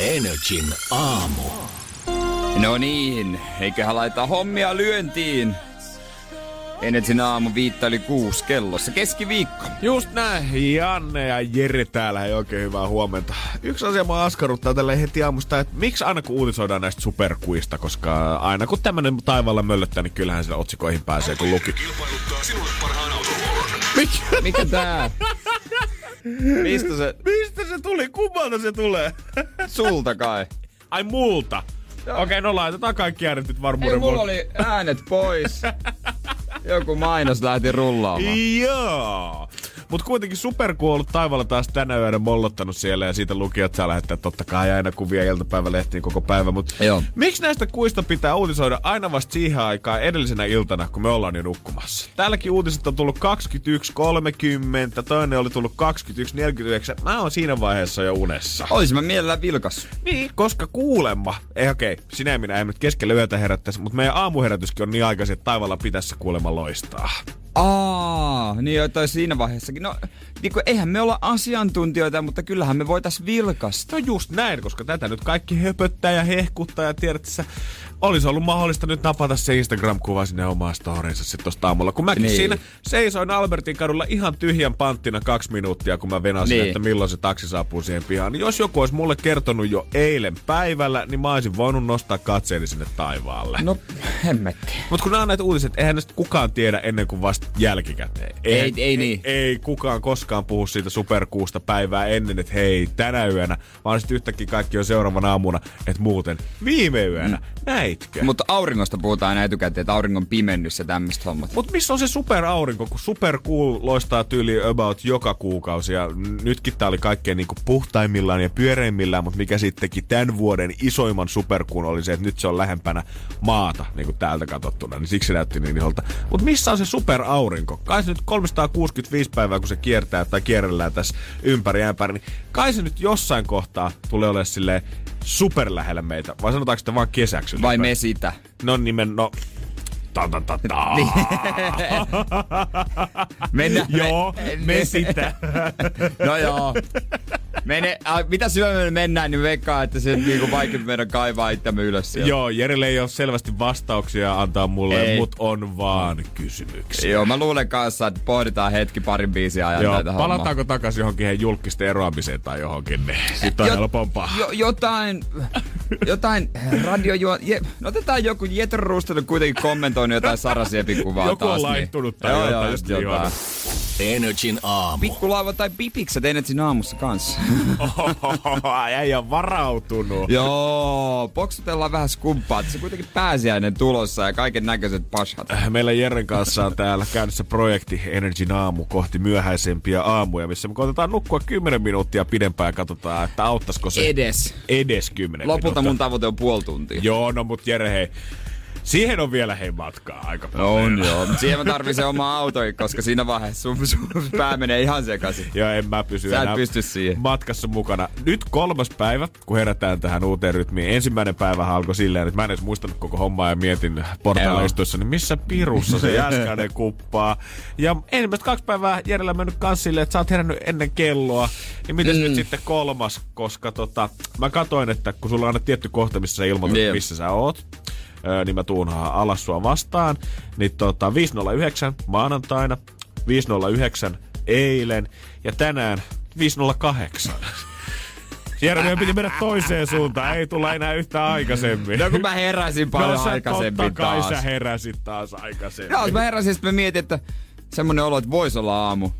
Energin aamu. No niin, eiköhän laita hommia lyöntiin. Energin aamu viitta yli kuusi kellossa. Keskiviikko. Just näin. Janne ja Jere täällä. Ei oikein hyvää huomenta. Yksi asia mä askarruttaa tälle heti aamusta, että miksi aina kun uutisoidaan näistä superkuista, koska aina kun tämmönen taivaalla möllöttää, niin kyllähän siellä otsikoihin pääsee, kun luki. Mikä? Mikä tää? Mistä se? Mistä se tuli? Kummalta se tulee? Sulta kai. Ai multa. Okei, okay, no laitetaan kaikki äänet nyt varmuuden Ei, mulla vuoksi. oli äänet pois. Joku mainos lähti rullaamaan. Joo. Mutta kuitenkin Superku on ollut taivaalla taas tänä yönä mollottanut siellä ja siitä lukijat saa lähettää totta kai aina kuvia iltapäivälehtiin koko päivä. Mutta Joo. miksi näistä kuista pitää uutisoida aina vasta siihen aikaan edellisenä iltana, kun me ollaan jo nukkumassa? Täälläkin uutiset on tullut 21.30, toinen oli tullut 21.49. Mä oon siinä vaiheessa jo unessa. Oisin mä mielellään vilkas. Niin, koska kuulemma, ei okei, okay, sinä ja minä ei nyt keskellä yötä herättäisi, mutta meidän aamuherätyskin on niin aikaisin, että taivaalla pitäisi kuulemma loistaa. Aa, niin jo toi siinä vaiheessakin. No, niin kuin, eihän me olla asiantuntijoita, mutta kyllähän me voitais vilkasta. No just näin, koska tätä nyt kaikki höpöttää ja hehkuttaa ja tiedät, että sä- olisi ollut mahdollista nyt napata se Instagram-kuva sinne omaan storiinsa sitten tosta aamulla. Kun mäkin Niin. siinä seisoin Albertin kadulla ihan tyhjän panttina kaksi minuuttia, kun mä venasin, Niin. että milloin se taksi saapuu siihen pihaan. Niin jos joku olisi mulle kertonut jo eilen päivällä, niin mä olisin voinut nostaa katseeni sinne taivaalle. No, hemmetti. Mutta kun nämä on näitä uutiset, eihän näistä kukaan tiedä ennen kuin vasta jälkikäteen. Ei- ei niin. Ei, ei kukaan koskaan puhu siitä superkuusta päivää ennen, että hei, tänä yönä, vaan sitten yhtäkkiä kaikki on seuraavana aamuna, että muuten viime yönä, mm. näitkö? Mut, Mutta auringosta puhutaan aina etukäteen, että auringon pimennys ja tämmöiset hommat. Mut missä on se superaurinko, kun supercool loistaa tyyli about joka kuukausi ja nytkin tää oli kaikkein niinku puhtaimmillaan ja pyöreimmillään, mutta mikä sitten teki tämän vuoden isoimman superkuun oli se, että nyt se on lähempänä maata niinku täältä katsottuna, niin siksi se näytti niin isolta. Mutta missä on se superaurinko? Kai se nyt 365 päivää, kun se kiertää tai kierrellään tässä ympäri ämpäri, niin kai se nyt jossain kohtaa tulee olemaan silleen super lähellä meitä, vai sanotaanko sitä vaan kesäksi? Vai me sitä? No nimen, no... Ta, ta, ta, ta. Mennään. Joo, me sitä. No joo. Mene, äh, mitä syömään mennään, niin veikkaa, että se niinku vaikeampi meidän kaivaa itseämme ylös sieltä. Joo, Jerelle ei ole selvästi vastauksia antaa mulle, Ei. mutta on vaan kysymyksiä. Joo, mä luulen kanssa, että pohditaan hetki parin biisiä ajan Joo, tätä hommaa. palataanko takaisin johonkin heidän julkisten eroamiseen tai johonkin, niin sitten on Jo- helpompaa. Jo, jotain, jotain radiojuo... Je, no otetaan joku, Jetro Rooster on kuitenkin kommentoinut jotain Sarasiepin kuvaa Joku on taas. laittunut tai joo, jotain, Joo, just niin jotain. on. Energin aamu. Pikkulaiva tai pipikset Energin aamussa kanssa. Ei ole varautunut. joo, poksutellaan vähän skumppaa. että Se on kuitenkin pääsiäinen tulossa ja kaiken näköiset pashat. Meillä Jeren kanssa on täällä käynnissä projekti Energy aamu kohti myöhäisempiä aamuja, missä me koitetaan nukkua 10 minuuttia pidempään ja katsotaan, että auttaisiko se Edes. edes 10 Lopulta minuuttia. mun tavoite on puoli tuntia. Joo, no mut Jere, hei. Siihen on vielä hei matkaa aika paljon. On joo. Siihen mä tarvitsen oma auto, koska siinä vaiheessa sun, sun pää menee ihan sekaisin. Joo, en mä pysy Sä enää pysty siihen. matkassa mukana. Nyt kolmas päivä, kun herätään tähän uuteen rytmiin. Ensimmäinen päivä alkoi silleen, että mä en edes muistanut koko hommaa ja mietin istuessa, niin missä pirussa se jäskäinen kuppaa. Ja ensimmäiset kaksi päivää Jerellä mennyt kans silleen, että sä oot herännyt ennen kelloa. Niin miten mm. nyt sitten kolmas, koska tota, mä katoin, että kun sulla on aina tietty kohta, missä sä ilmoitat, Jep. missä sä oot, öö, niin mä tuun alas sua vastaan. Niin tota, 509 maanantaina, 509 eilen ja tänään 508. Jere, meidän piti mennä toiseen suuntaan, ei tulla enää yhtä aikaisemmin. No kun mä heräsin paljon no, aikaisemmin totta kai taas. sä heräsit taas aikaisemmin. Joo, mä heräsin, mä mietin, että semmonen olo, että voisi olla aamu.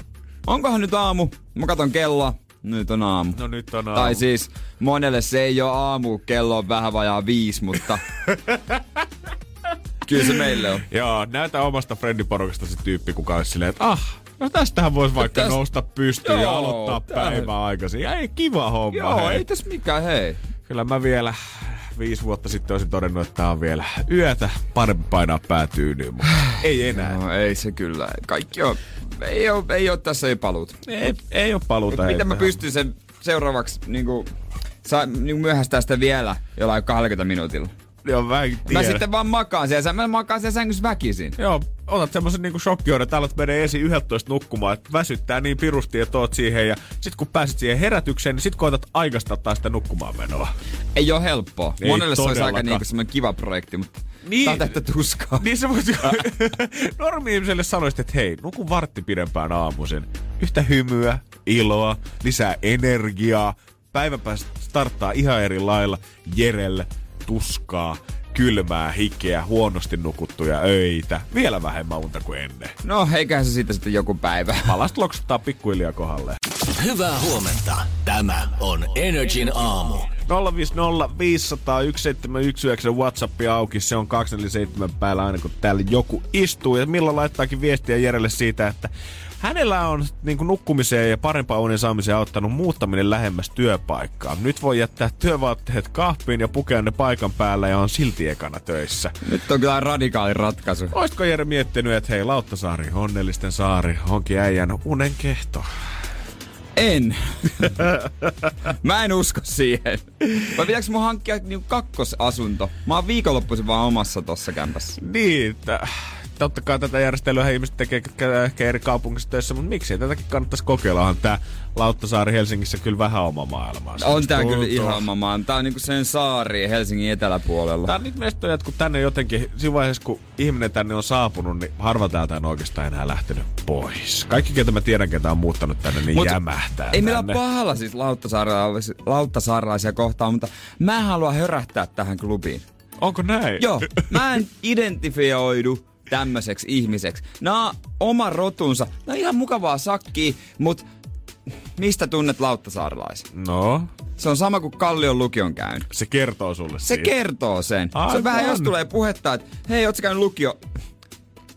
Onkohan nyt aamu? Mä katon kelloa. Nyt on aamu. No nyt on aamu. Tai siis monelle se ei ole aamu, kello on vähän vajaa viisi, mutta kyllä se meille on. Joo, näytä omasta friendiporukasta se tyyppi, kuka olisi silleen, että ah, No tästähän voisi vaikka tästä- nousta pystyyn ja aloittaa tää- päivää aikaisin. Ei kiva homma. Joo, hei. ei tässä mikään, hei. Kyllä mä vielä viisi vuotta sitten olisin todennut, että tää on vielä yötä parempi painaa päätyynyyn, mutta ei enää. No ei se kyllä. Kaikki on, ei ole, ei ole tässä ei paluut. Ei, ei ole paluuta. Miten mä pystyn sen seuraavaksi niinku, saa, niinku myöhästää sitä vielä jollain 20 minuutilla? Joo, mä en Mä tiedä. sitten vaan makaan siellä, mä makaan siellä sängyssä väkisin. Joo, otat semmosen niinku shokkioiden, että alat menee esiin 11 nukkumaan, että väsyttää niin pirusti, että oot siihen ja sit kun pääset siihen herätykseen, niin sit koetat aikastaa taas sitä nukkumaan menoa. Ei ole helppoa. Ei Monelle se olisi aika niinku semmoinen kiva projekti, mutta Niin. on täyttä tuskaa. Niin sä voit normi-ihmiselle sanoisit, että hei, nuku vartti pidempään aamuisin. Yhtä hymyä, iloa, lisää energiaa. Päivä starttaa ihan eri lailla. Jerelle, tuskaa, kylmää, hikeä, huonosti nukuttuja öitä. Vielä vähemmän unta kuin ennen. No, eiköhän se siitä sitten joku päivä. Palast loksuttaa pikkuhiljaa kohdalle. Hyvää huomenta. Tämä on Energin aamu. 050 500 1719 WhatsApp auki, se on 247 päällä aina kun täällä joku istuu. Ja Milla laittaakin viestiä Jerelle siitä, että hänellä on niin kuin nukkumiseen ja parempaan unen saamiseen auttanut muuttaminen lähemmäs työpaikkaa. Nyt voi jättää työvaatteet kahpiin ja pukea ne paikan päällä ja on silti ekana töissä. Nyt on kyllä radikaali ratkaisu. Olisitko Jere miettinyt, että hei Lauttasaari, onnellisten saari, onkin äijän unen kehto? En. Mä en usko siihen. Vai pitääkö mun hankkia niinku kakkosasunto? Mä oon viikonloppuisin vaan omassa tossa kämpässä. Niin, totta kai tätä järjestelyä ihmiset tekee, ehkä eri kaupungissa töissä, mutta miksei tätäkin kannattaisi kokeilla. Onhan tää Lauttasaari Helsingissä kyllä vähän oma maailmansa. On tää kyllä Tuntuu. ihan oma maan. Tää on niinku sen saari Helsingin eteläpuolella. Tää on niitä mestoja, että kun tänne jotenkin, siinä vaiheessa kun ihminen tänne on saapunut, niin harva täältä on oikeastaan enää lähtenyt pois. Kaikki, ketä mä tiedän, ketä on muuttanut tänne, niin Mut jämähtää Ei meillä ole pahalla siis lauttasaarelaisia kohtaan, mutta mä en halua hörähtää tähän klubiin. Onko näin? Joo, mä en identifioidu tämmöiseksi ihmiseksi. Nää oma rotunsa. Nää ihan mukavaa sakkia, mut mistä tunnet lauttasaarelaisen? No, Se on sama kuin Kallion lukion käynyt. se kertoo sulle Se siitä. kertoo sen. Se Aivan. on vähän, jos tulee puhetta, että hei, ootko käynyt lukio?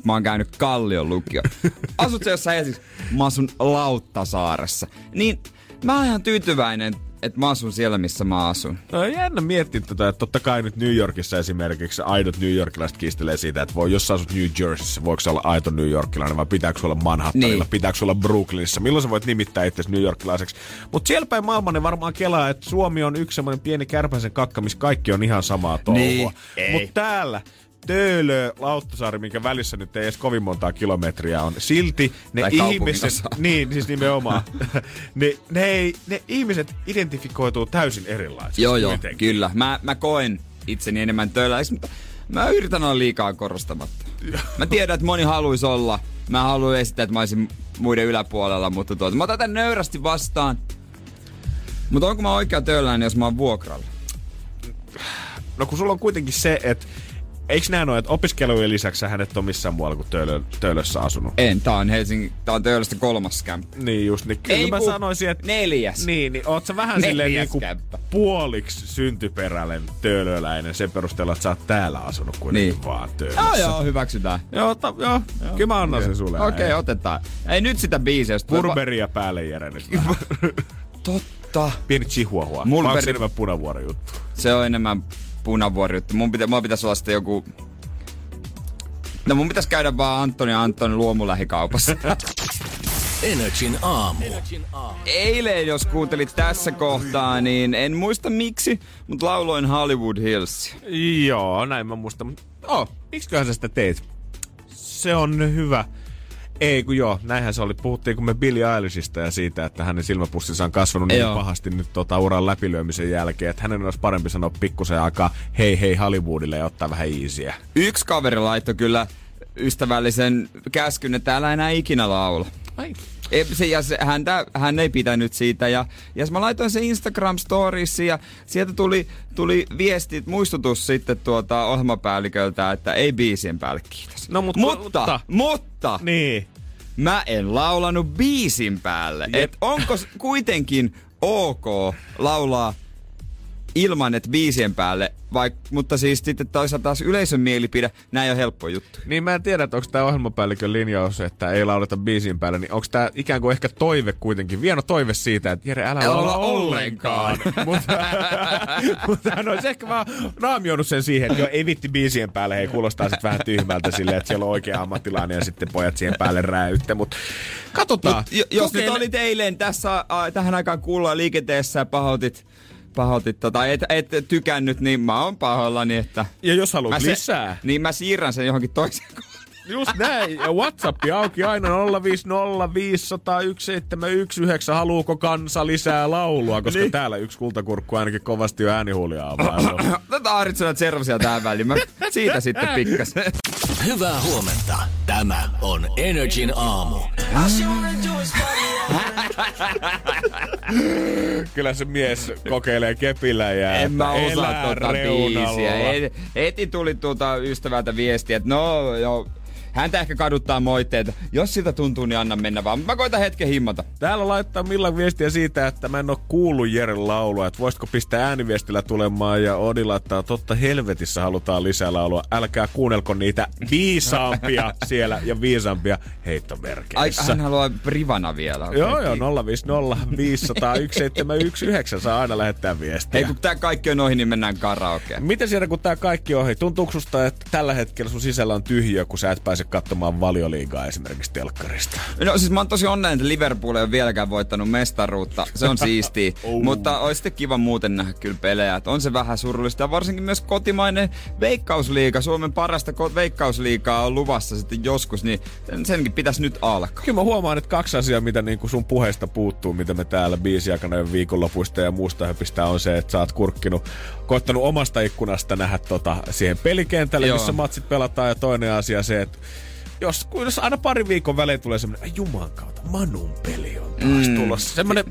Mä oon käynyt Kallion lukio. Asut sä jossain Helsingissä? Mä asun Lauttasaaressa. Niin mä oon ihan tyytyväinen, että mä asun siellä, missä mä asun. No jännä miettiä tätä, että totta kai nyt New Yorkissa esimerkiksi aidot New Yorkilaiset kiistelee siitä, että voi, jos sä asut New Jerseyssä, voiko se olla aito New Yorkilainen vai pitääkö sulla Manhattanilla, Niin. pitääkö sulla Brooklynissa, milloin sä voit nimittää itsesi New Yorkilaiseksi. Mutta siellä päin maailman ne varmaan kelaa, että Suomi on yksi semmoinen pieni kärpäsen kakka, missä kaikki on ihan samaa touhua. Niin. Mutta täällä Töölö, Lauttasaari, minkä välissä nyt ei edes kovin montaa kilometriä on. Silti ne Tai ihmiset, niin siis nimenomaan, ne, ne, ei, ne ihmiset identifikoituu täysin erilaisiksi. Joo, joo, kuitenkin. kyllä. Mä, mä koen itseni enemmän mutta mä yritän olla liikaa korostamatta. Mä tiedän, että moni haluaisi olla. Mä haluan esittää, että mä olisin muiden yläpuolella, mutta tuota, mä otan tän nöyrästi vastaan. Mutta onko mä oikea töölläinen, jos mä oon vuokralla? No kun sulla on kuitenkin se, että Eikö näin ole, että opiskelujen lisäksi sä hänet on missään muualla kuin Töölö, Töölössä asunut? En, tää on Helsingin, tää on töölöstä kolmas kämppä. Niin just, niin kyllä Ei mä sanoisin, että... neljäs. Niin, niin oot sä vähän Neljäs silleen niin kuin kämppä. puoliksi syntyperäinen töölöläinen sen perusteella, että sä oot täällä asunut kuitenkin Niin. vaan Töölössä. Joo, joo, hyväksytään. Joo, ta, joo, joo. kyllä mä annan sen sulle. Okei, okay, otetaan. Ei nyt sitä biisiä, jos tulee- Burberia päälle Jere nyt vähän. Totta. Pieni chihuahua. Vai onko se enemmän punavuoro juttu? Se on enemmän punavuori juttu. Mun pitä, mulla pitäisi olla sitten joku... No mun pitäisi käydä vaan Antoni ja Antoni luomulähikaupassa. Energin aamu. Eilen, jos kuuntelit tässä kohtaa, niin en muista miksi, mutta lauloin Hollywood Hills. Joo, näin mä muistan. Mutta oh, miksiköhän sä sitä teit? Se on hyvä. Ei kun joo, näinhän se oli. Puhuttiin kun me Billie Eilishistä ja siitä, että hänen silmäpussinsa on kasvanut niin Joo. pahasti nyt tota uran läpilyömisen jälkeen, että hänen olisi parempi sanoa pikkusen aikaa hei hei Hollywoodille ja ottaa vähän easiä. Yksi kaveri laittoi kyllä ystävällisen käskyn, että älä enää ikinä laula. Ai. Ei, se, ja se, häntä, hän ei pitänyt siitä ja, ja mä laitoin se Instagram Storiesi ja sieltä tuli, tuli viestit, muistutus sitten tuota ohjelmapäälliköltä, että ei biisien päälle kiitos. No, mut- mutta, mutta- mutta Niin. mä en laulanut biisin päälle. Jep. Et onko kuitenkin ok laulaa ilman, että biisien päälle, vaik, mutta siis sitten toisaalta taas yleisön mielipide, nämä ei ole helppo juttu. Niin mä en tiedä, että onko tämä ohjelmapäällikön linjaus, että ei lauleta biisin päälle, niin onko tämä ikään kuin ehkä toive kuitenkin, vieno toive siitä, että Jere, älä laula ollenkaan. mutta, mutta hän olisi ehkä vaan naamioinut sen siihen, että jo ei vitti biisien päälle, hei kuulostaa sitten vähän tyhmältä silleen, että siellä on oikea ammattilainen ja sitten pojat siihen päälle räytte, mutta katsotaan. Mut, jos Kokeile... nyt olit eilen tässä, äh, tähän aikaan kuulla liikenteessä ja pahoitit pahoitit tota, et, et tykännyt, niin mä oon pahoillani, että... Ja jos haluat se, lisää. Niin mä siirrän sen johonkin toiseen Just näin. Ja WhatsApp auki aina 050501719. Haluuko kansa lisää laulua? Koska niin. täällä yksi kultakurkku ainakin kovasti jo äänihuulia avaa. Tätä Aritsonan Tservasia tähän väliin. Mä siitä sitten pikkasen. Hyvää huomenta. Tämä on Energin aamu. Kyllä se mies kokeilee kepillä ja En mä osaa tuota biisiä. Heti tuli tuota ystävältä viestiä, että no joo, Häntä ehkä kaduttaa moitteita. Jos siltä tuntuu, niin anna mennä vaan. Mä koitan hetken himmata. Täällä laittaa Millan viestiä siitä, että mä en oo kuullut Jeren laulua. Että voisitko pistää ääniviestillä tulemaan ja Odi laittaa, totta helvetissä halutaan lisää laulua. Älkää kuunnelko niitä viisaampia siellä ja viisaampia heittomerkeissä. Ai, hän haluaa privana vielä. Joo, joo, 050 500 1719 saa aina lähettää viestiä. Hei, kun tää kaikki on ohi, niin mennään karaokeen. Miten siellä, kun tää kaikki on ohi? Tuntuuko susta, että tällä hetkellä sun sisällä on tyhjö, kun sä et pääse katsomaan valioliigaa esimerkiksi telkkarista? No siis mä oon tosi onnellinen, että Liverpool ei ole vieläkään voittanut mestaruutta. Se on siistiä. oh. Mutta olisi sitten kiva muuten nähdä kyllä pelejä. Että on se vähän surullista. Ja varsinkin myös kotimainen veikkausliiga, Suomen parasta veikkausliigaa on luvassa sitten joskus, niin senkin pitäisi nyt alkaa. Kyllä mä huomaan, että kaksi asiaa, mitä niin kuin sun puheesta puuttuu, mitä me täällä biisiakana ja viikonlopuista ja muusta höpistä on se, että sä oot kurkkinut, koittanut omasta ikkunasta nähdä tota, siihen pelikentälle, Joo. missä matsit pelataan ja toinen asia se, että jos, jos aina pari viikon välein tulee semmoinen, juman kautta, Manun peli on taas mm. tulossa. Semmoinen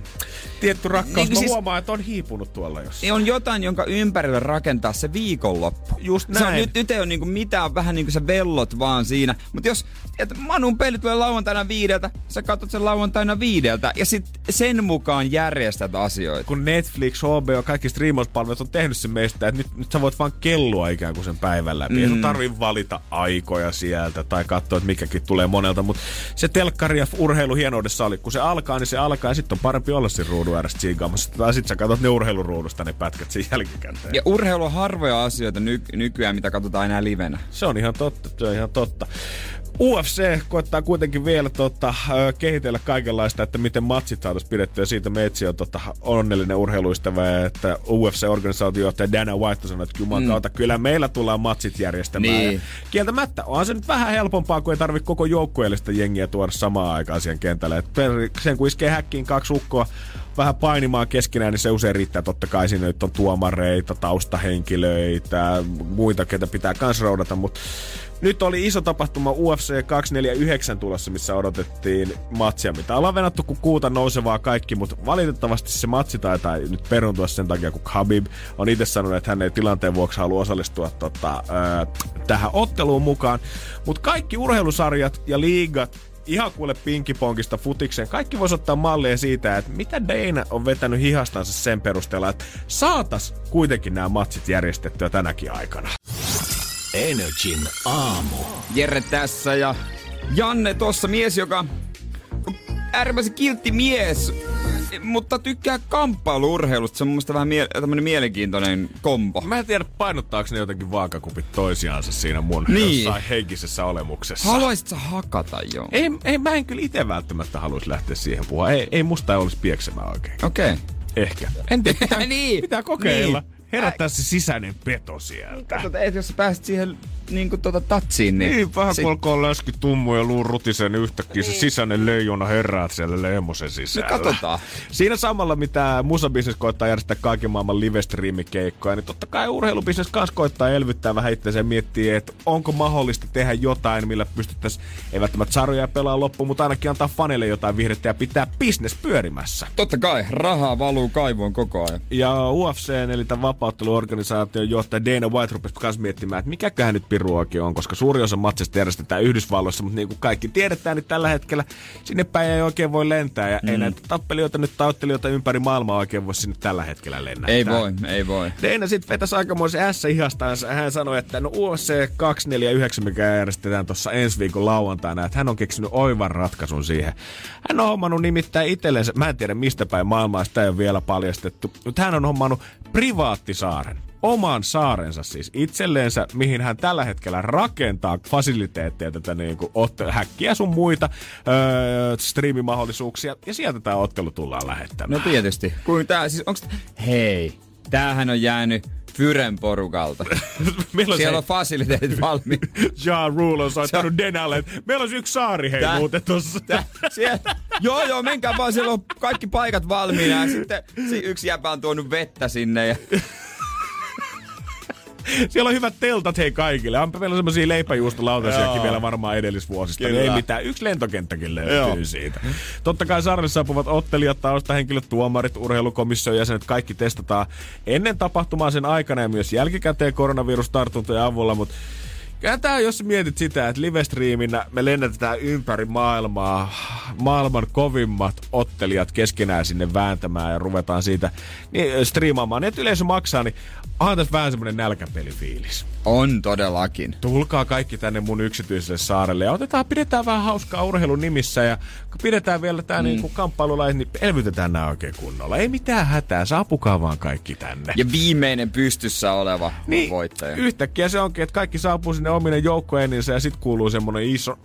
tietty rakkaus, niin, mä siis, huomaan, että on hiipunut tuolla jossain. On jotain, jonka ympärille rakentaa se viikonloppu. Just näin. Se on, nyt, nyt ei ole niinku mitään, vähän niin kuin se vellot vaan siinä. Mutta jos että Manun peli tulee lauantaina viideltä, sä katsot sen lauantaina viideltä ja sit sen mukaan järjestät asioita. Kun Netflix, HBO, kaikki striimauspalvelut on tehnyt sen meistä, että nyt, nyt sä voit vaan kellua ikään kuin sen päivän läpi. Mm. Ei sun tarvii valita aikoja sieltä tai katsoa, että mikäkin tulee monelta. Mutta se telkkari ja urheilu hienoudessa oli, kun se alkaa, niin se alkaa ja sitten on parempi olla siinä ruudun ääressä tsiikaamassa. Tai sitten sä katsot ne urheiluruudusta ne pätkät siinä jälkikäteen. Ja urheilu on harvoja asioita ny- nykyään, mitä katsotaan enää livenä. Se on ihan totta, se on ihan totta. UFC koittaa kuitenkin vielä tota, kehitellä kaikenlaista, että miten matsit saataisiin pidettyä. Ja siitä Metsi on tota, onnellinen urheiluistava, että UFC-organisaatiojohtaja Dana White sanoi, että juman mm. kautta, kyllä meillä tullaan matsit järjestämään. Niin. Ja kieltämättä onhan se nyt vähän helpompaa, kun ei tarvitse koko joukkueellista jengiä tuoda samaan aikaan siihen kentälle. Et sen kun iskee häkkiin kaksi ukkoa, vähän painimaan keskenään, niin se usein riittää. Totta kai siinä nyt on tuomareita, taustahenkilöitä, muita, ketä pitää kans roudata, mutta nyt oli iso tapahtuma UFC 249 tulossa, missä odotettiin matsia, mitä ollaan venattu kuin kuuta nousevaa kaikki, mutta valitettavasti se matsi taitaa nyt peruntua sen takia, kun Habib on itse sanonut, että hän ei tilanteen vuoksi halua osallistua tota, ää, tähän otteluun mukaan. Mutta kaikki urheilusarjat ja liigat ihan kuule pinkiponkista futikseen. Kaikki voisi ottaa mallia siitä, että mitä Dana on vetänyt hihastansa sen perusteella, että saatas kuitenkin nämä matsit järjestettyä tänäkin aikana. Energin aamu. Jere tässä ja Janne tossa mies, joka on äärimmäisen kiltti mies, mutta tykkää kamppailuurheilusta. Se on mun vähän mie- tämmönen mielenkiintoinen kompo. Mä en tiedä, painottaako ne jotenkin vaakakupit toisiansa siinä mun niin. jossain henkisessä olemuksessa. Haluaisit sä hakata jo? Ei, ei mä en kyllä itse välttämättä haluaisi lähteä siihen puhua. Ei, ei musta ei olisi pieksemään oikein. Okei. Okay. Ehkä. En tiedä, pitää, niin. pitää kokeilla. Niin herättää se sisäinen peto sieltä. Katsota, et jos sä pääset siihen niin kuin tuota tatsiin, niin... Niin, vähän sit... kun alkaa läski tummu ja luu rutisen niin yhtäkkiä niin. se sisäinen leijona herää siellä leemosen sisällä. No katsotaan. Siinä samalla, mitä musabisnes koittaa järjestää kaiken maailman live-striimikeikkoja, niin totta kai urheilubisnes kanssa koittaa elvyttää vähän itseänsä ja miettiä, että onko mahdollista tehdä jotain, millä pystyttäisiin, ei välttämättä sarjoja pelaa loppuun, mutta ainakin antaa faneille jotain vihdettä ja pitää bisnes pyörimässä. Totta kai, rahaa valuu kaivoon koko ajan. Ja UFC, eli tämän vapautteluorganisaation johtaja Dana White rupesi myös miettimään, että mikäköhän nyt viruakin on, koska suuri osa matsista järjestetään Yhdysvalloissa, mutta niin kuin kaikki tiedetään, niin tällä hetkellä sinne päin ei oikein voi lentää. Ja mm. ei näitä tappelijoita nyt tauttelijoita ympäri maailmaa oikein voi sinne tällä hetkellä lennättää. Ei voi, ei voi. Deina sitten vetäisi aikamoisen S ihastansa. Hän sanoi, että no UFC 249, mikä järjestetään tuossa ensi viikon lauantaina, että hän on keksinyt oivan ratkaisun siihen. Hän on hommannut nimittäin itsellensä, mä en tiedä mistä päin maailmaa, sitä ei ole vielä paljastettu, mutta hän on hommannut privaattisaaren oman saarensa siis itselleensä, mihin hän tällä hetkellä rakentaa fasiliteetteja, tätä niin kuin otte- häkkiä sun muita öö, striimimahdollisuuksia, ja sieltä tämä ottelu tullaan lähettämään. No tietysti. Kuin tää, siis onks, hei, tämähän on jäänyt Fyren porukalta. Siellä se- on fasiliteetit valmiit. Ja Rule on soittanut Denalle, että meillä on yksi saari hei Tää- muuten tossa. Tää- Siellä, joo, joo, menkää vaan, siellä on kaikki paikat valmiina. Ja sitten si- yksi jäpä on tuonut vettä sinne. Ja, Siellä on hyvät teltat hei kaikille. On meillä on semmosia leipäjuustolautasiakin vielä varmaan edellisvuosista. Kyllä. Ei mitään. Yksi lentokenttäkin löytyy Joo. siitä. Totta kai saarelle saapuvat ottelijat, taustahenkilöt, tuomarit, urheilukomission jäsenet, kaikki testataan ennen tapahtumaa sen aikana ja myös jälkikäteen koronavirustartuntojen avulla, mutta Kyllä tää, jos mietit sitä, että livestriiminä me lennätetään ympäri maailmaa maailman kovimmat ottelijat keskenään sinne vääntämään ja ruvetaan siitä niin, striimaamaan, niin että yleisö maksaa, niin onhan tässä vähän semmonen nälkäpelifiilis on todellakin. tulkaa kaikki tänne mun yksityiselle saarelle ja otetaan, pidetään vähän hauskaa urheilun nimissä ja pidetään vielä tää mm. niinku kamppailulait, niin elvytetään nää oikein kunnolla. Ei mitään hätää, saapukaa vaan kaikki tänne. Ja viimeinen pystyssä oleva niin, voittaja. Yhtäkkiä se onkin, että kaikki saapuu sinne ominen joukkoeninsä ja sit kuuluu semmonen iso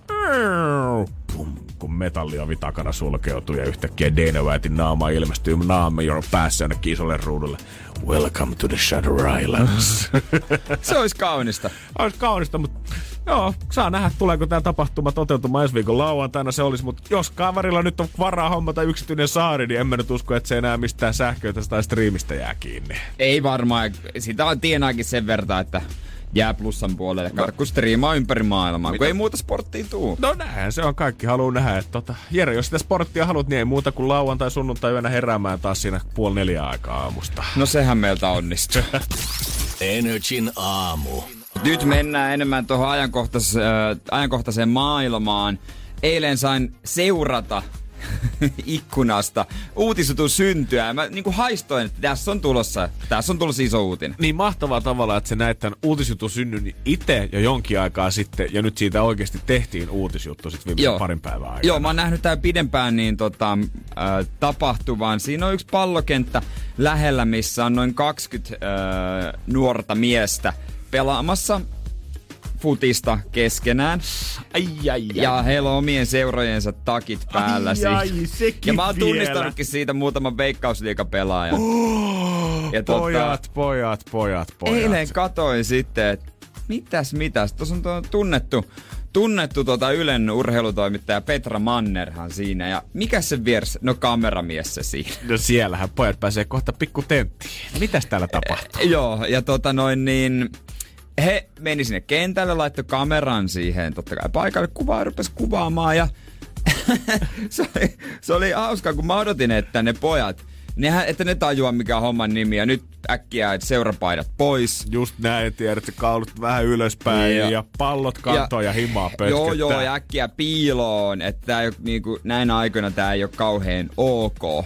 pum, kun metalliovi takana sulkeutuu ja yhtäkkiä Dana Whitein naama ilmestyy naama jo päässä jonnekin isolle ruudulle. Welcome to the Shutter Islands. Se olisi kaunista. Olisi kaunista, mutta joo, saa nähdä, tuleeko tämä tapahtuma toteutumaan ensi viikon lauantaina se olisi, mutta jos kaverilla nyt on varaa hommata yksityinen saari, niin en mä nyt usko, että se enää mistään sähköitä tai striimistä jää kiinni. Ei varmaan. Sitä on tienaakin sen verran, että jää plussan puolelle. Kato, kun striimaa ympäri maailmaa, kun ei muuta sporttia tuu. No näinhän se on, kaikki haluaa nähdä. Että tota, Jere, jos sitä sporttia haluat, niin ei muuta kuin lauantai, sunnuntai yönä heräämään taas siinä puoli neljä aikaa aamusta. No sehän meiltä onnistuu. Energin aamu. Nyt mennään enemmän tuohon ajankohtais, äh, ajankohtaiseen maailmaan. Eilen sain seurata ikkunasta uutisutun syntyä. Mä niin haistoin, että tässä on tulossa, tässä on tulossa iso uutinen. Niin mahtavaa tavalla, että se näet tämän uutisjutun synnyn itse jo jonkin aikaa sitten, ja nyt siitä oikeasti tehtiin uutisjuttu sitten viime parin päivän aikana. Joo, mä oon nähnyt tää pidempään niin tota, äh, tapahtuvan. Siinä on yksi pallokenttä lähellä, missä on noin 20 äh, nuorta miestä pelaamassa futista keskenään. Ai, ai, ai. Ja heillä on omien seurojensa takit päällä Ai, ai, sekin Ja mä oon vielä. tunnistanutkin siitä muutaman veikkausliikapelaajan. Ja tota, Pojat, pojat, pojat, pojat. Eilen katoin sitten, että mitäs mitäs. Tuossa on tuo tunnettu, tunnettu tota Ylen urheilutoimittaja Petra Mannerhan siinä. Ja mikä se vieressä? No kameramies se siinä. No siellähän pojat pääsee kohta pikku tenttiin. Mitäs täällä tapahtuu? Joo, ja tota noin niin... He meni sinne kentälle, laittoi kameran siihen totta kai paikalle kuvaa ja rupesi kuvaamaan ja se, oli, se oli hauskaa, kun mä odotin, että ne pojat, nehän, että ne tajuaa mikä on homman nimi ja nyt äkkiä että seurapaidat pois. Just näin, tiedät, kaulut vähän ylöspäin ja, Ja- pallot kantoon ja, ja himaa pötköttää. Joo, joo, ja äkkiä piiloon, että tää ei niinku, näinä aikoina tämä ei ole kauhean ok.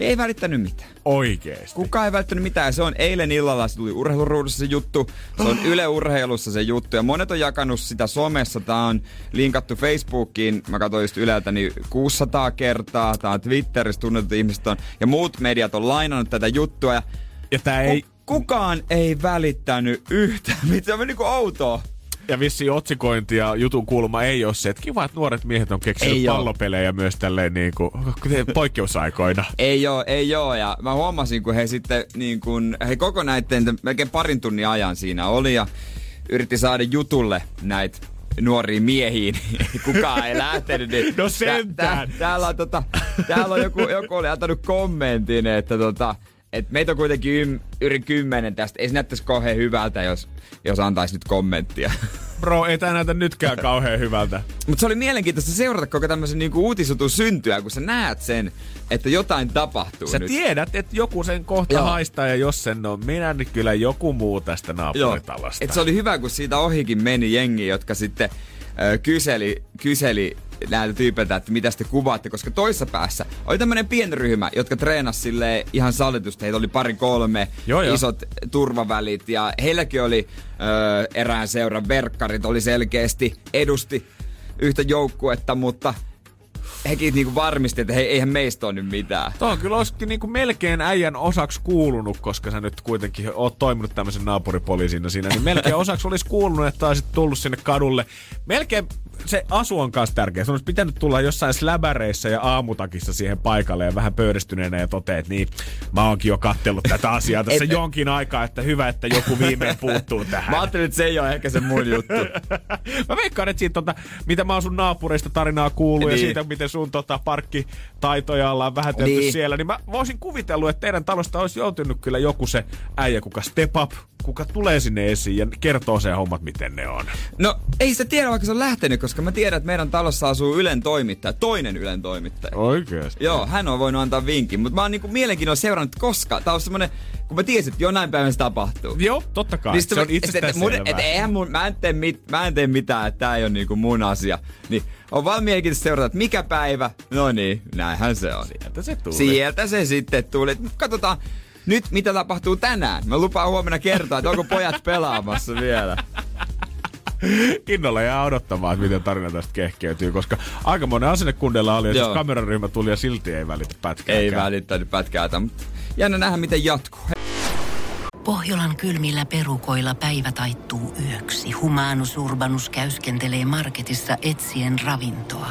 Ei välittänyt mitään. Oikeesti. Kukaan ei välttänyt mitään. Se on eilen illalla, se tuli urheiluruudussa se juttu. Se on Yle Urheilussa se juttu. Ja monet on jakanut sitä somessa. Tää on linkattu Facebookiin. Mä katsoin just Yleltä niin 600 kertaa. Tää on Twitterissä tunnetut ihmiset on. Ja muut mediat on lainannut tätä juttua. Ja Ja tää ei, ku- kukaan ei välittänyt yhtään. Mitä se on niinku outoa. Ja vissi otsikointi ja jutun kulma ei ole se, että kiva, että nuoret miehet on keksinyt Ei pallopelejä myös tälleen niinku poikkeusaikoina. Ei oo, ei oo. Ja mä huomasin, kun he sitten niin kun, he koko näiden melkein parin tunnin ajan siinä oli ja yritti saada jutulle näitä nuoriin miehiin. Kukaan ei lähtenyt. Niin No sentään. Tää, tää, täällä, on, tota, täällä on joku, joku oli antanut kommentin, että tota, et meitä on kuitenkin ym, yli kymmenen tästä. Ei se näyttäisi kauhean hyvältä, jos, jos antaisi nyt kommenttia. Bro, ei tää näytä nytkään kauhean hyvältä. Mutta se oli mielenkiintoista seurata koko tämmöisen niinku uutisutun syntyä, kun sä näet sen, että jotain tapahtuu Sä nyt. tiedät, että joku sen kohta Joo. haistaa ja jos sen on minä, niin kyllä joku muu tästä naapuritalosta. Et se oli hyvä, kun siitä ohikin meni jengi, jotka sitten kyseli, kyseli näiltä tyypeiltä, että mitä te kuvaatte, koska toissa päässä oli tämmönen pieni ryhmä, jotka treenas sille ihan sallitusti. Heitä oli pari kolme, Joo, joo. isot turvavälit ja heilläkin oli ö, erään seuran verkkarit, oli selkeästi edusti yhtä joukkuetta, mutta hekin niinku varmisti, että hei, eihän meistä ole nyt mitään. Tuo on kyllä olisikin niinku melkein äijän osaksi kuulunut, koska sä nyt kuitenkin oot toiminut tämmöisen naapuripoliisina siinä, niin melkein osaksi olisi kuulunut, että olisit tullut sinne kadulle. Melkein se asu on kanssa tärkeä. Sun olisi pitänyt tulla jossain släbäreissä ja aamutakissa siihen paikalle ja vähän pöyristyneenä ja toteet, niin mä oonkin jo kattellut tätä asiaa tässä Et- jonkin aikaa, että hyvä, että joku viimein puuttuu tähän. Mä ajattelin, että se ei ole ehkä se mun juttu. Mä veikkaan, että siitä, tota, mitä mä oon sun naapureista tarinaa kuullut niin. ja siitä, miten sun tota, parkkitaitoja ollaan niin. Niin. siellä, niin mä voisin kuvitellut, että teidän talosta olisi joutunut kyllä joku se äijä, kuka step up, kuka tulee sinne esiin ja kertoo sen hommat, miten ne on. No ei se tiedä, vaikka se on lähtenyt, koska mä tiedän, että meidän talossa asuu Ylen toimittaja, toinen Ylen toimittaja. Oikeesti? Joo, hän on voinut antaa vinkin, mutta mä oon niinku mielenkiinnolla seurannut, koska tää on semmonen, kun mä tiesin, että jonain päivänä se tapahtuu. Joo, totta kai. Niin se sit on mä- itsestään mun- et eihän mun, mä, en tee mit, mä en tee mitään, että tää ei ole niinku mun asia. Niin on vaan mielenkiintoista seurata, että mikä päivä. No niin, näinhän se on. Sieltä se tuli. Sieltä se sitten tuli. Katsotaan nyt, mitä tapahtuu tänään. Mä lupaan huomenna kertoa, että onko pojat pelaamassa vielä. Innolla jää odottamaan, että miten tarina tästä kehkeytyy, koska aika monen asennekundella oli, että jos Joo. kameraryhmä tuli ja silti ei välitä pätkääkään. Ei välittänyt pätkäätä, mutta jännä nähdä, miten jatkuu. Pohjolan kylmillä perukoilla päivä taittuu yöksi. Humanus Urbanus käyskentelee marketissa etsien ravintoa.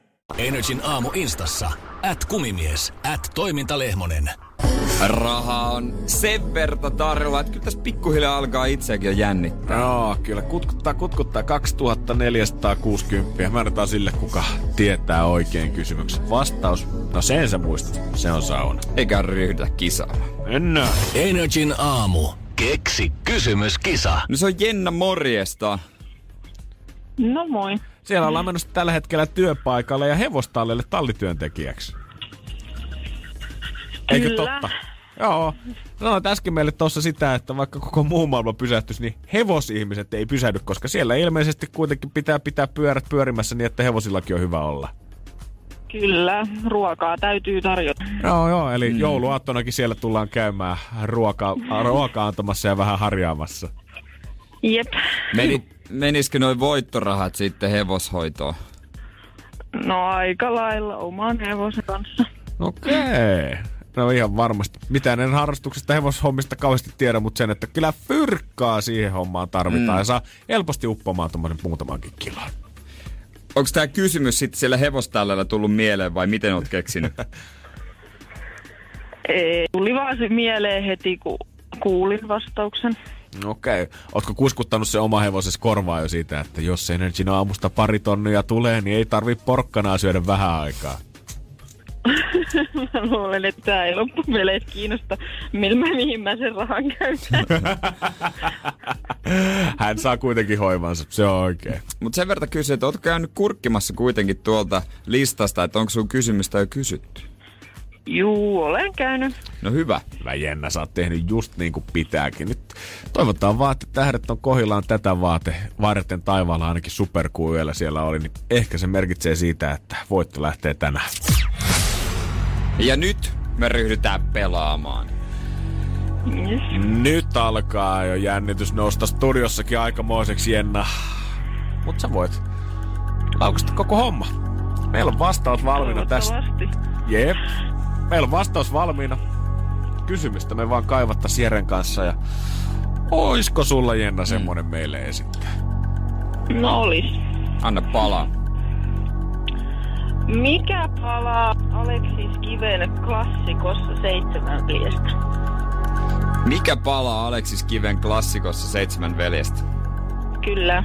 Energin aamu instassa. At kumimies. At toimintalehmonen. Raha on sen verta tarjolla, että kyllä tässä pikkuhiljaa alkaa itseäkin jo jännittää. Joo, kyllä kutkuttaa, kutkuttaa 2460. Mä annetaan sille, kuka tietää oikein kysymyksen. Vastaus, no sen sä muistat, se on sauna. Eikä ryhdytä kisaamaan. Ennä. Energin aamu. Keksi kysymyskisa. No se on Jenna morjesta. No moi. Siellä ollaan menossa tällä hetkellä työpaikalle ja hevostallille tallityöntekijäksi. Eikö Kyllä. totta? Joo. Sanoit äsken meille tuossa sitä, että vaikka koko muu maailma pysähtyisi, niin hevosihmiset ei pysähdy, koska siellä ilmeisesti kuitenkin pitää pitää pyörät pyörimässä niin, että hevosillakin on hyvä olla. Kyllä, ruokaa täytyy tarjota. Joo, joo, eli mm. jouluaattonakin siellä tullaan käymään ruoka, ruokaa antamassa ja vähän harjaamassa. Jep. Meni, menisikö noin voittorahat sitten hevoshoitoon? No aika lailla oman hevosen kanssa. Okei. No ihan varmasti. Mitään en harrastuksesta hevoshommista kauheasti tiedä, mutta sen, että kyllä fyrkkaa siihen hommaan tarvitaan mm. ja saa helposti uppomaan tuommoisen muutamankin kilon. Onko tämä kysymys sitten siellä hevostallella tullut mieleen vai miten oot keksinyt? Ei, tuli vaan se mieleen heti, kun kuulin vastauksen. Okei. Ootko kuskuttanut se oma hevoses korvaa jo siitä, että jos Energin aamusta pari tonnia tulee, niin ei tarvi porkkanaa syödä vähän aikaa? Mä luulen, että tämä ei loppupeleissä kiinnosta, millä mä, mihin mä sen rahan käytän. Hän saa kuitenkin hoivansa, se on oikein. Mutta sen verran kysyin, että ootko käynyt kurkkimassa kuitenkin tuolta listasta, että onko sun kysymystä jo kysytty? Juu, olen käynyt. No hyvä. Hyvä Jenna, sä oot tehnyt just niin kuin pitääkin. Nyt toivotaan vaan, että tähdet on kohillaan tätä vaate varten taivaalla ainakin superkuuyöllä siellä oli, niin ehkä se merkitsee siitä, että voitto lähtee tänään. Ja nyt me ryhdytään pelaamaan. Yes. Nyt alkaa jo jännitys nousta studiossakin aikamoiseksi, Jenna. Mut sä voit laukasta koko homma. Meillä on vastaus valmiina tästä. Jep. Meillä on vastaus valmiina. Kysymystä me vaan kaivattais Jeren kanssa ja oisko sulla Jenna semmonen mm. meille esittää? No olis. Anna palaa. Mikä palaa Aleksis Kiven klassikossa seitsemän veljestä? Mikä palaa Aleksis Kiven klassikossa Seitsemän veljestä? Kyllä.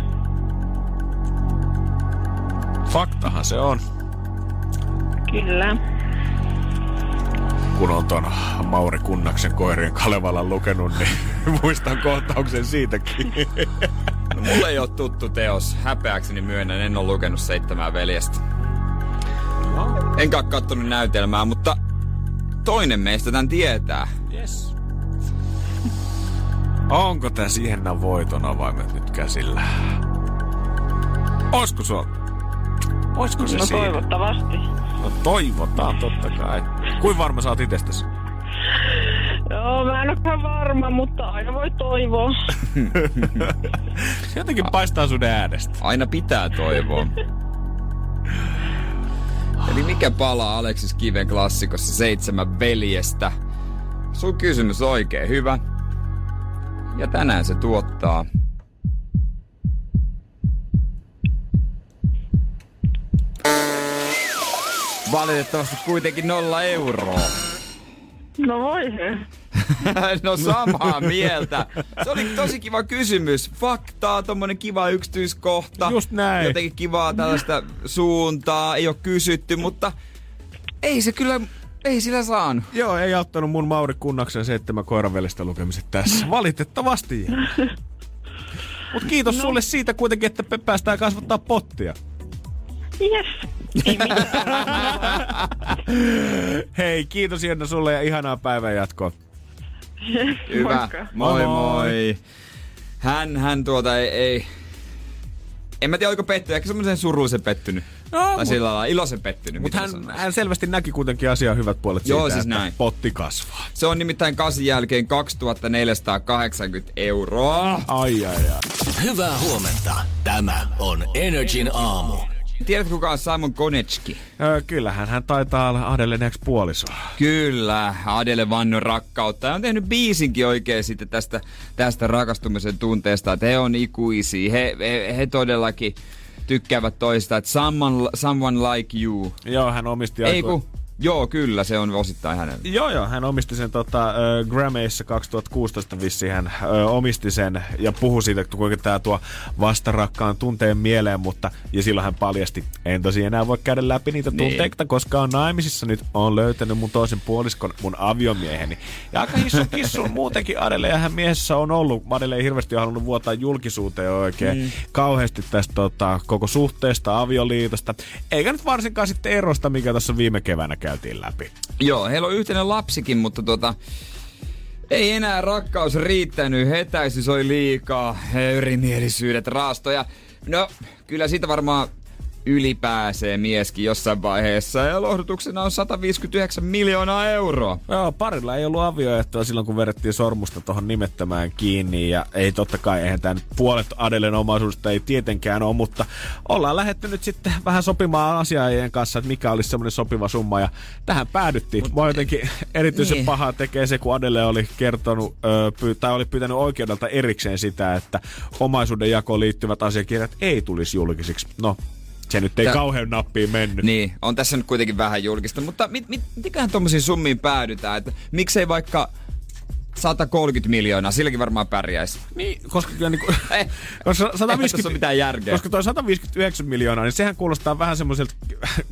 Faktahan se on, Kyllä. Kun on ton Mauri Kunnaksen koirien Kalevalan lukenut, niin muistan kohtauksen siitäkin. No, mulle ei ole tuttu teos. Häpeäkseni myönnän, en ole lukenut Seitsemää veljestä. Enkä ole kattonut näytelmää, mutta toinen meistä tämän tietää. Yes. Onko tässä Jenna voiton avaimet nyt käsillä? Oisko se Oisko se No siinä? toivottavasti. No toivotaan totta kai. Kuin varma sä oot itsestäsi? Joo, mä en olekaan varma, mutta aina voi toivoa. Se jotenkin paistaa sun äänestä. Aina pitää toivoa. Eli mikä palaa Aleksis Kiven klassikossa Seitsemän veljestä? Sun kysymys on oikein hyvä. Ja tänään se tuottaa Valitettavasti kuitenkin nolla euroa. No voi he. no samaa mieltä. Se oli tosi kiva kysymys. Faktaa, tommonen kiva yksityiskohta. Just näin. Jotenkin kivaa tällaista suuntaa. Ei ole kysytty, mutta ei se kyllä, ei sillä saanut. Joo, ei auttanut mun Mauri Kunnaksen seitsemän koiranvelistä lukemiset tässä. Valitettavasti. Mut kiitos no. sulle siitä kuitenkin, että päästään kasvattaa pottia. Yes. Hei, kiitos Jenna sulle ja ihanaa päivän jatkoa. Hyvä. Moikka. Moi Moi. Hän, hän tuota ei, ei... En mä tiedä, oliko pettynyt. Ehkä semmoisen surullisen pettynyt. No, tai mut- sillä lailla iloisen pettynyt. Mutta hän, hän selvästi näki kuitenkin asian hyvät puolet Joo, siitä, siis että näin. potti kasvaa. Se on nimittäin kasin jälkeen 2480 euroa. Ai ai ai. Hyvää huomenta. Tämä on Energin aamu. Tiedätkö kuka on Simon Konecki? Öö, kyllähän hän taitaa olla Adelen ex-puoliso. Kyllä, Adele Vannon rakkautta. Ja on tehnyt biisinkin oikein sitten tästä, tästä rakastumisen tunteesta, että he on ikuisia. He, he, he todellakin tykkäävät toista, että someone, someone like you. Joo, hän omisti Ei aiko- ku, joo, kyllä, se on osittain hänellä. Joo, joo, hän omisti sen tota, ö, Grammyissa 2016 vissiin hän ö, omisti sen ja puhui siitä, että kuinka tämä tuo vastarakkaan tunteen mieleen, mutta ja silloin hän paljasti, en tosi enää voi käydä läpi niitä Niin. tunteita, koska on naimisissa nyt, on löytänyt mun toisen puoliskon, mun aviomieheni. Ja aika hissun kissun muutenkin Adele ja hän miehessä on ollut. Adele ei hirveästi ole halunnut vuotaa julkisuuteen oikein mm. kauheasti tästä tota, koko suhteesta, avioliitosta. Eikä nyt varsinkaan sitten erosta, mikä tässä viime keväänä käytiin läpi. Joo, heillä on yhteinen lapsikin, mutta tota, ei enää rakkaus riittänyt, hetäisyys oli liikaa, erimielisyydet, raastoja. No, kyllä siitä varmaan ylipääsee mieskin jossain vaiheessa ja lohdutuksena on 159 miljoonaa euroa. Joo, parilla ei ollut avioehtoa silloin, kun vedettiin sormusta tuohon nimettömään kiinni. Ja ei totta kai, eihän tämä nyt puolet Adelen omaisuudesta ei tietenkään ole, mutta ollaan lähdetty nyt sitten vähän sopimaan asiaajien kanssa, että mikä olisi semmoinen sopiva summa. Ja tähän päädyttiin. Mut, Mua jotenkin erityisen niin. pahaa tekee se, kun Adele oli kertonut, ö, py, tai oli pyytänyt oikeudelta erikseen sitä, että omaisuuden jakoon liittyvät asiakirjat ei tulisi julkisiksi. No, se nyt ei Tää- kauhean nappiin mennyt. Niin, on tässä nyt kuitenkin vähän julkista, mutta mit, mit, mitenköhän tommosiin summiin päädytään, että miksei vaikka 130 miljoonaa, silläkin varmaan pärjäisi. Niin, koska kyllä niinku, Eh, koska eihän 150, tässä ole mitään järkeä. Koska toi 159 miljoonaa, niin sehän kuulostaa vähän semmoiselta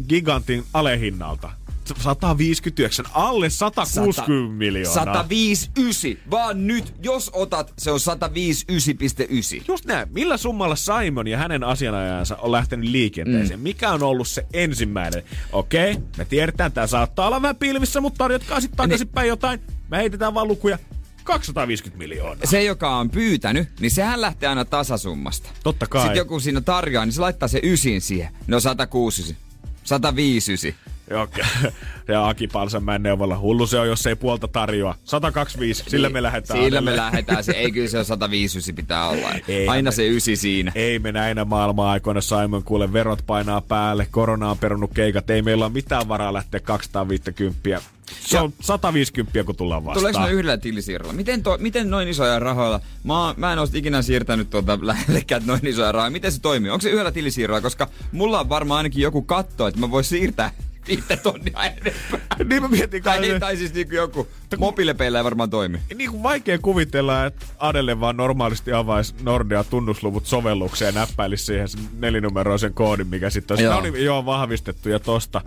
gigantin alehinnalta. 159, alle 160 miljoonaa. 159, vaan nyt, jos otat, se on 159,9. Just näin. Millä summalla Simon ja hänen asianajajansa on lähtenyt liikenteeseen? Mm. Mikä on ollut se ensimmäinen? Okei, me tiedetään, tämä saattaa olla vähän pilvissä, mutta tarjotkaa sitten takaisinpäin jotain. Me heitetään vaan lukuja. 250 miljoonaa. Se, joka on pyytänyt, niin sehän lähtee aina tasasummasta. Totta kai. Sitten joku siinä tarjoaa, niin se laittaa se ysin siihen. No 169, 159. Joo, ja Aki Palsanmäen neuvolla. Hullu se on, jos ei puolta tarjoa. 125, sillä me lähdetään. Sillä me lähdetään. Se, ei kyllä se on 105 pitää olla. Ei, Aina me- se ysi siinä. Ei me näinä maailman-aikoina Simon kuule verot painaa päälle, korona on perunut keikat, ei meillä ole mitään varaa lähteä 250. Se on 150, kun tullaan vastaan. Tuleeko ne yhdellä tilisiirrolla? Miten, to, miten noin isoja rahoilla? Mä, mä en ole ikinä siirtänyt tuota lähellekään noin isoja rahoja. Miten se toimii? Onko se yhdellä tilisiirrolla? Koska mulla on varmaan ainakin joku katto, että mä voin siirtää viittä tonnia enempää. Niin mä mietin Tai, kai, tai siis niin joku mobiilepeillä ei varmaan toimi. niin kuin vaikea kuvitella, että Adelle vaan normaalisti avaisi Nordea tunnusluvut sovellukseen ja näppäilisi siihen sen nelinumeroisen koodin, mikä sitten olisi, Joo. no niin, joo, vahvistettu ja tosta.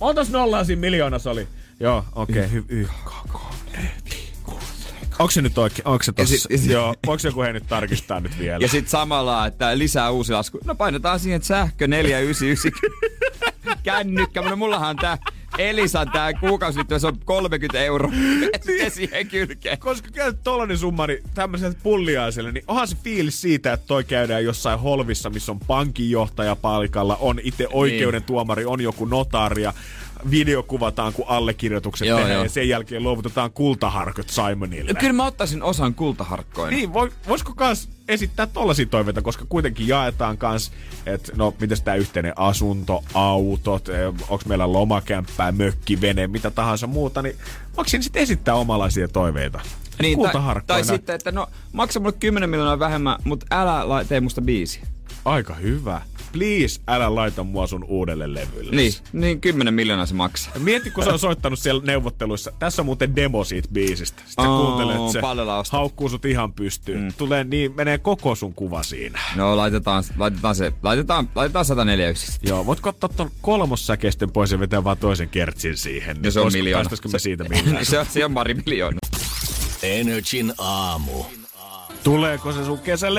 Montas nollaa siinä miljoonassa oli? Joo, okei, okay, hy- y- Onko se nyt oikein? Onko se tossa? sit- ja sit- Joo, voiko joku he nyt tarkistaa nyt vielä? Ja sitten samalla, että lisää uusi lasku. No painetaan siihen, että sähkö 499. Kännykkä. No mullahan on tää Elisan tää kuukausi, se on 30 euroa. Sitten siihen kylkeen. Koska käy tollanen summa, niin tämmöiseltä pulliaiselle, niin onhan se fiilis siitä, että toi käydään jossain holvissa, missä on pankinjohtaja paikalla, on itse oikeuden Niin. tuomari, on joku notaari ja videokuvataan, kun allekirjoitukset Joo, tehdään joo. ja sen jälkeen luovutetaan kultaharkot Simonille. Kyllä mä ottaisin osan kultaharkkoina. Niin, voi, voisiko kans esittää tollasia toiveita, koska kuitenkin jaetaan kans, että no, mitäs tää yhteinen asunto, autot, onko meillä lomakämppää, mökki, vene, mitä tahansa muuta, niin voiko sitten esittää omalaisia toiveita? Niin, tai, tai sitten, että no maksa mulle 10 miljoonaa vähemmän, mutta älä tee musta biisi. Aika hyvä. Please, älä laita mua sun uudelle levylle. Niin, niin 10 miljoonaa se maksaa. Mieti, kun se on soittanut siellä neuvotteluissa. Tässä on muuten demo siitä biisistä. Sitten Oo, kuuntelet, se paljolla ostat. haukkuu sut ihan pystyyn. Mm. Tulee niin, menee koko sun kuva siinä. No laitetaan, laitetaan se, laitetaan, laitetaan 104 Joo, voitko ottaa ton kolmossäkeisten pois ja vetää vaan toisen kertsin siihen? Ja se on Voisiko- miljoona. Päästäisikö me siitä millään? se, on- se on pari miljoonaa. Energin aamu. Tuleeko se sun kesän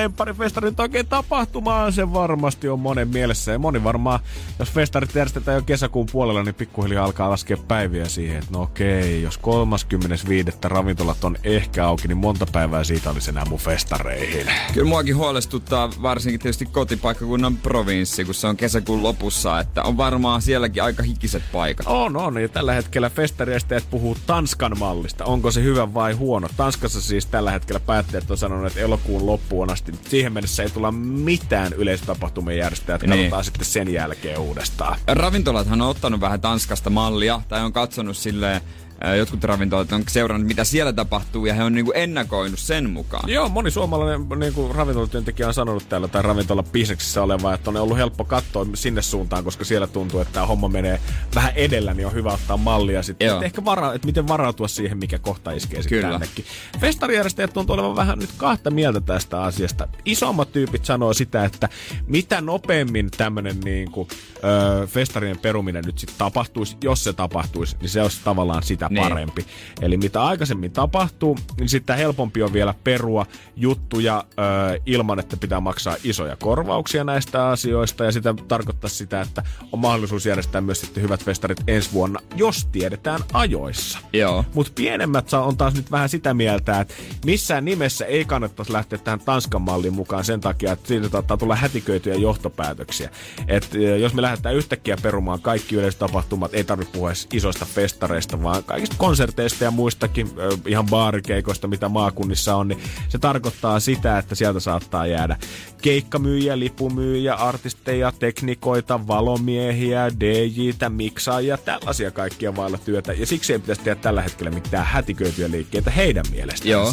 nyt oikein tapahtumaan? Se varmasti on monen mielessä. Ja moni varmaan, jos festarit järjestetään jo kesäkuun puolella, niin pikkuhiljaa alkaa laskea päiviä siihen, että no okei, jos 35. ravintolat on ehkä auki, niin monta päivää siitä olisi enää mun festareihin. Kyllä muakin huolestuttaa varsinkin tietysti kotipaikkakunnan provinssi, kun se on kesäkuun lopussa, että on varmaan sielläkin aika hikiset paikat. On, on. Ja tällä hetkellä festariesteet puhuu Tanskan mallista. Onko se hyvä vai huono? Tanskassa siis tällä hetkellä päättäjät on sanonut, elokuun loppuun asti siihen mennessä ei tulla mitään yleisötapahtumia järjestää. Että Niin. katsotaan sitten sen jälkeen uudestaan. Ravintolathan on ottanut vähän Tanskasta mallia, tai on katsonut silleen, jotkut ravintolat on seurannut, mitä siellä tapahtuu, ja he on niinku ennakoinut sen mukaan. Joo, moni suomalainen niin kuin ravintolatyöntekijä on sanonut täällä tai ravintola bisneksissä oleva, että on ollut helppo katsoa sinne suuntaan, koska siellä tuntuu, että tämä homma menee vähän edellä, niin on hyvä ottaa mallia sitten. Että ehkä vara, että miten varautua siihen, mikä kohta iskee sitten tännekin. Festarijärjestäjät tuntuu olevan vähän nyt kahta mieltä tästä asiasta. Isommat tyypit sanoo sitä, että mitä nopeammin tämmöinen niin kuin, ö, festarien peruminen nyt sitten tapahtuisi, jos se tapahtuisi, niin se olisi tavallaan sitä Niin. parempi. Eli mitä aikaisemmin tapahtuu, niin sitä helpompi on vielä perua juttuja ö, ilman, että pitää maksaa isoja korvauksia näistä asioista. Ja sitä tarkoittaa sitä, että on mahdollisuus järjestää myös sitten hyvät festarit ensi vuonna, jos tiedetään ajoissa. Joo. Mutta pienemmät on taas nyt vähän sitä mieltä, että missään nimessä ei kannattaisi lähteä tähän Tanskan malliin mukaan sen takia, että siitä saattaa tulla hätiköityjä johtopäätöksiä. Et jos me lähdetään yhtäkkiä perumaan kaikki yleistapahtumat, ei tarvitse puhua isoista festareista, vaan kaikista konserteista ja muistakin ihan baarikeikoista, mitä maakunnissa on, niin se tarkoittaa sitä, että sieltä saattaa jäädä keikkamyyjiä, lipumyyjiä, artisteja, teknikoita, valomiehiä, DJtä, miksaajia, tällaisia kaikkia vailla työtä. Ja siksi ei pitäisi tehdä tällä hetkellä mitään hätiköityjä liikkeitä heidän mielestään. Joo.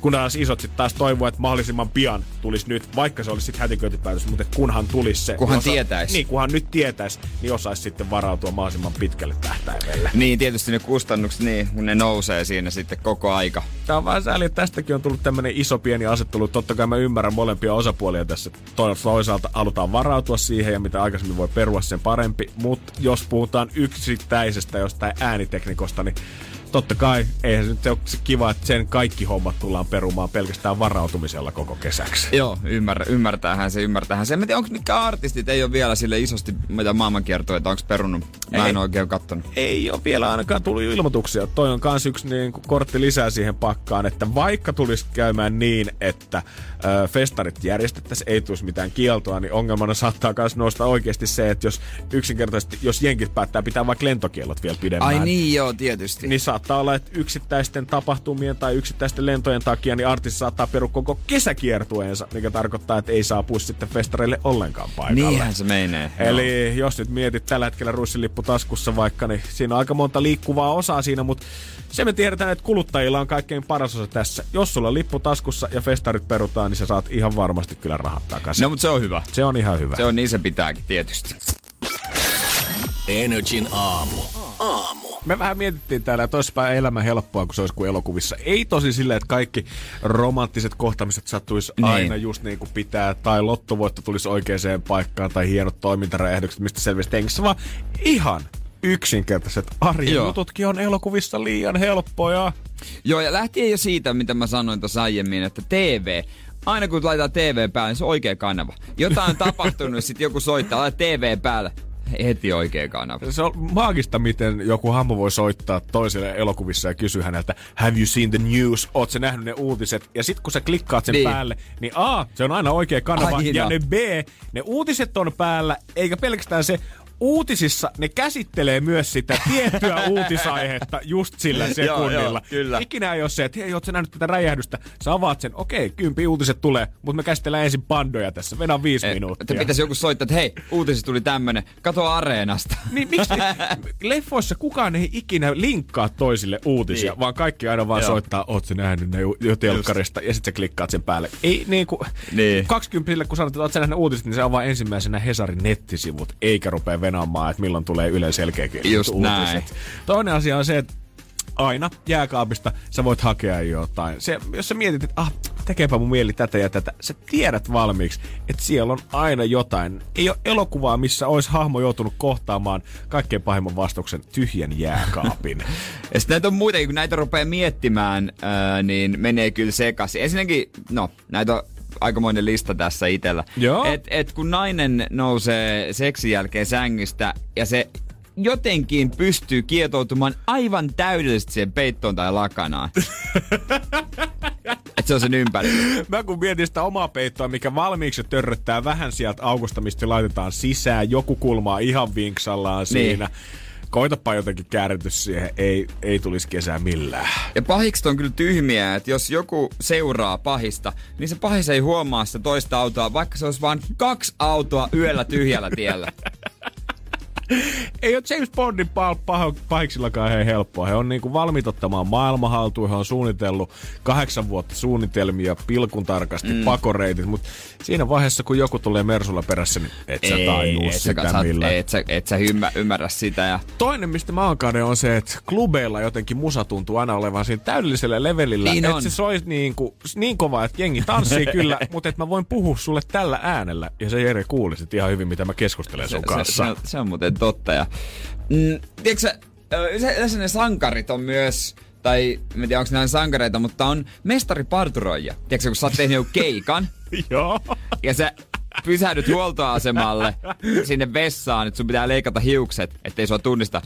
Kun taas isot sitten taas toivoo, että mahdollisimman pian tulisi nyt, vaikka se olisi sitten hätiköitypäätös, mutta kunhan tulisi se. Kunhan niin tietäisi. Niin, kunhan nyt tietäisi, niin osaisi sitten varautua mahdollisimman pitkälle tähtäimelle. Niin, tietysti ne kustannukset, niin, kun ne nousee siinä sitten koko aika. Tämä on vähän sääli, että tästäkin on tullut tämmöinen iso pieni asettelu. Totta kai mä ymmärrän molempia osapuolia tässä. To- Toisaalta halutaan varautua siihen ja mitä aikaisemmin voi perua sen parempi. Mutta jos puhutaan yksittäisestä jostain ääniteknikosta, niin totta kai eihän se nyt ole se kiva, että sen kaikki hommat tullaan perumaan pelkästään varautumisella koko kesäksi. Joo, ymmär, ymmärtäähän se, ymmärtäähän se. En mä tiedä, onko mitkä artistit ei ole vielä sille isosti, mitä maailman kiertuu, että onko perunut Mä en Ei. oikein kattonut. ei ole vielä ainakaan tullut ilmoituksia. Toi on kans yksi niin kortti lisää siihen pakkaan, että vaikka tulisi käymään niin, että ö, festarit järjestettäisiin, ei tulisi mitään kieltoa, niin ongelmana saattaa myös nousta oikeasti se, että jos yksinkertaisesti, jos jenkit päättää pitää vaikka lentokielot vielä pidemmään, Ai niin, joo, tietysti. niin saattaa olla, että yksittäisten tapahtumien tai yksittäisten lentojen takia niin artisti saattaa peru koko kesäkiertueensa, mikä tarkoittaa, että ei saapu sitten festareille ollenkaan paikalle. Niinhän se menee. Eli jos nyt mietit tällä hetkellä russilippu taskussa vaikka, niin siinä on aika monta liikkuvaa osaa siinä, mutta se me tiedetään, että kuluttajilla on kaikkein paras osa tässä. Jos sulla on lippu taskussa ja festarit perutaan, niin sä saat ihan varmasti kyllä rahat takaisin. No, mutta se on hyvä. Se on ihan hyvä. Se on niin se pitääkin, tietysti. Energin aamu. Aamu. Me vähän mietittiin täällä, että olisipa elämä helppoa, kun se olisi kuin elokuvissa. Ei tosi silleen, että kaikki romanttiset kohtamiset sattuisi Niin. niin. aina just niin kuin pitää, tai lottovoitto tulisi oikeaan paikkaan, tai hienot toimintaräjähdykset, mistä selviäisi hengissä, vaan ihan yksinkertaiset arjen Joo. jututkin on elokuvissa liian helppoja. Joo, ja lähtien jo siitä, mitä mä sanoin tuossa aiemmin, että TV, aina kun laitetaan TV päälle, niin se on oikea kanava. Jotain on tapahtunut, sitten joku soittaa, laita TV päälle, heti oikea kanava. Se on maagista, miten joku hahmo voi soittaa toiselle elokuvissa ja kysyä häneltä, have you seen the news? Oot sä nähnyt ne uutiset? Ja sit kun sä klikkaat sen Niin. niin. päälle, niin A, se on aina oikea kanava. Aina. Ja ne B, ne uutiset on päällä, eikä pelkästään se, uutisissa ne käsittelee myös sitä tiettyä uutisaihetta just sillä sekunnilla. joo, kyllä. Ikinä ei ole se, että hei, oot sä nähnyt tätä räjähdystä? Sä avaat sen, okei, kympi uutiset tulee, mutta me käsitellään ensin pandoja tässä. Vedän viisi Eh, minuuttia. Että pitäisi joku soittaa, että hei, uutisissa tuli tämmönen, kato areenasta. Niin miksi leffoissa kukaan ei ikinä linkkaa toisille uutisia, Niin. vaan kaikki aina vaan Joo. Joo. soittaa, oot sä nähnyt ne jo telkkarista, ja sitten sä klikkaat sen päälle. Ei niinku, Niin. niin. 20 kun sanot, että oot sä nähnyt uutiset, niin se avaa ensimmäisenä Hesarin nettisivut, eikä rupea venaamaan, että milloin tulee Ylen selkeäkin Just uutiset. näin. Toinen asia on se, että aina jääkaapista sä voit hakea jotain. Se, jos sä mietit, että ah, tekeepä mun mieli tätä ja tätä, sä tiedät valmiiksi, että siellä on aina jotain. Ei ole elokuvaa, missä olisi hahmo joutunut kohtaamaan kaikkein pahimman vastauksen tyhjän jääkaapin. Ja sitten näitä on muitakin, kun näitä rupeaa miettimään, ää, niin menee kyllä sekaisin. Ensinnäkin, no, näitä on aikamoinen lista tässä itellä. Joo. Et, et kun nainen nousee seksin jälkeen sängystä ja se jotenkin pystyy kietoutumaan aivan täydellisesti siihen peittoon tai lakanaan. Et se on sen ympäri. Mä kun mietin sitä omaa peittoa, mikä valmiiksi törröttää vähän sieltä aukosta, mistä laitetaan sisään, joku kulmaa ihan vinksallaan Niin. siinä. Koitapa jotenkin kääritys siihen, ei, ei tulisi kesää millään. Ja pahikset on kyllä tyhmiä, että jos joku seuraa pahista, niin se pahis ei huomaa sitä toista autoa, vaikka se olisi vain kaksi autoa yöllä tyhjällä tiellä. Ei ole James Bondin pah- pah- pahiksillakaan he helppoa. He on niinku valmiit ottamaan maailman haltuun. He on suunnitellut kahdeksan vuotta suunnitelmia, pilkun tarkasti, mm. pakoreitit. Mutta siinä vaiheessa, kun joku tulee Mersulla perässä, niin et sä sä, sitä sä, millään. et sä, et sä ymmär, ymmärrä sitä. Ja, Toinen, mistä mä oon on se, että klubeilla jotenkin musa tuntuu aina olevan siinä täydellisellä levelillä. Niin että se soi niin, kuin, niin kova, että jengi tanssii kyllä, mutta että mä voin puhua sulle tällä äänellä. Ja se Jere kuulisit ihan hyvin, mitä mä keskustelen sun se, kanssa. se, on, se on muuten totta. Ja, mm, tiedätkö yleensä ne sankarit on myös, tai en tiedä onko ne aina sankareita, mutta on mestariparturoijia. Tiedätkö, kun sä oot tehnyt joku keikan, Joo. ja sä pysähdyt huoltoasemalle sinne vessaan, että sun pitää leikata hiukset, ettei sua tunnista.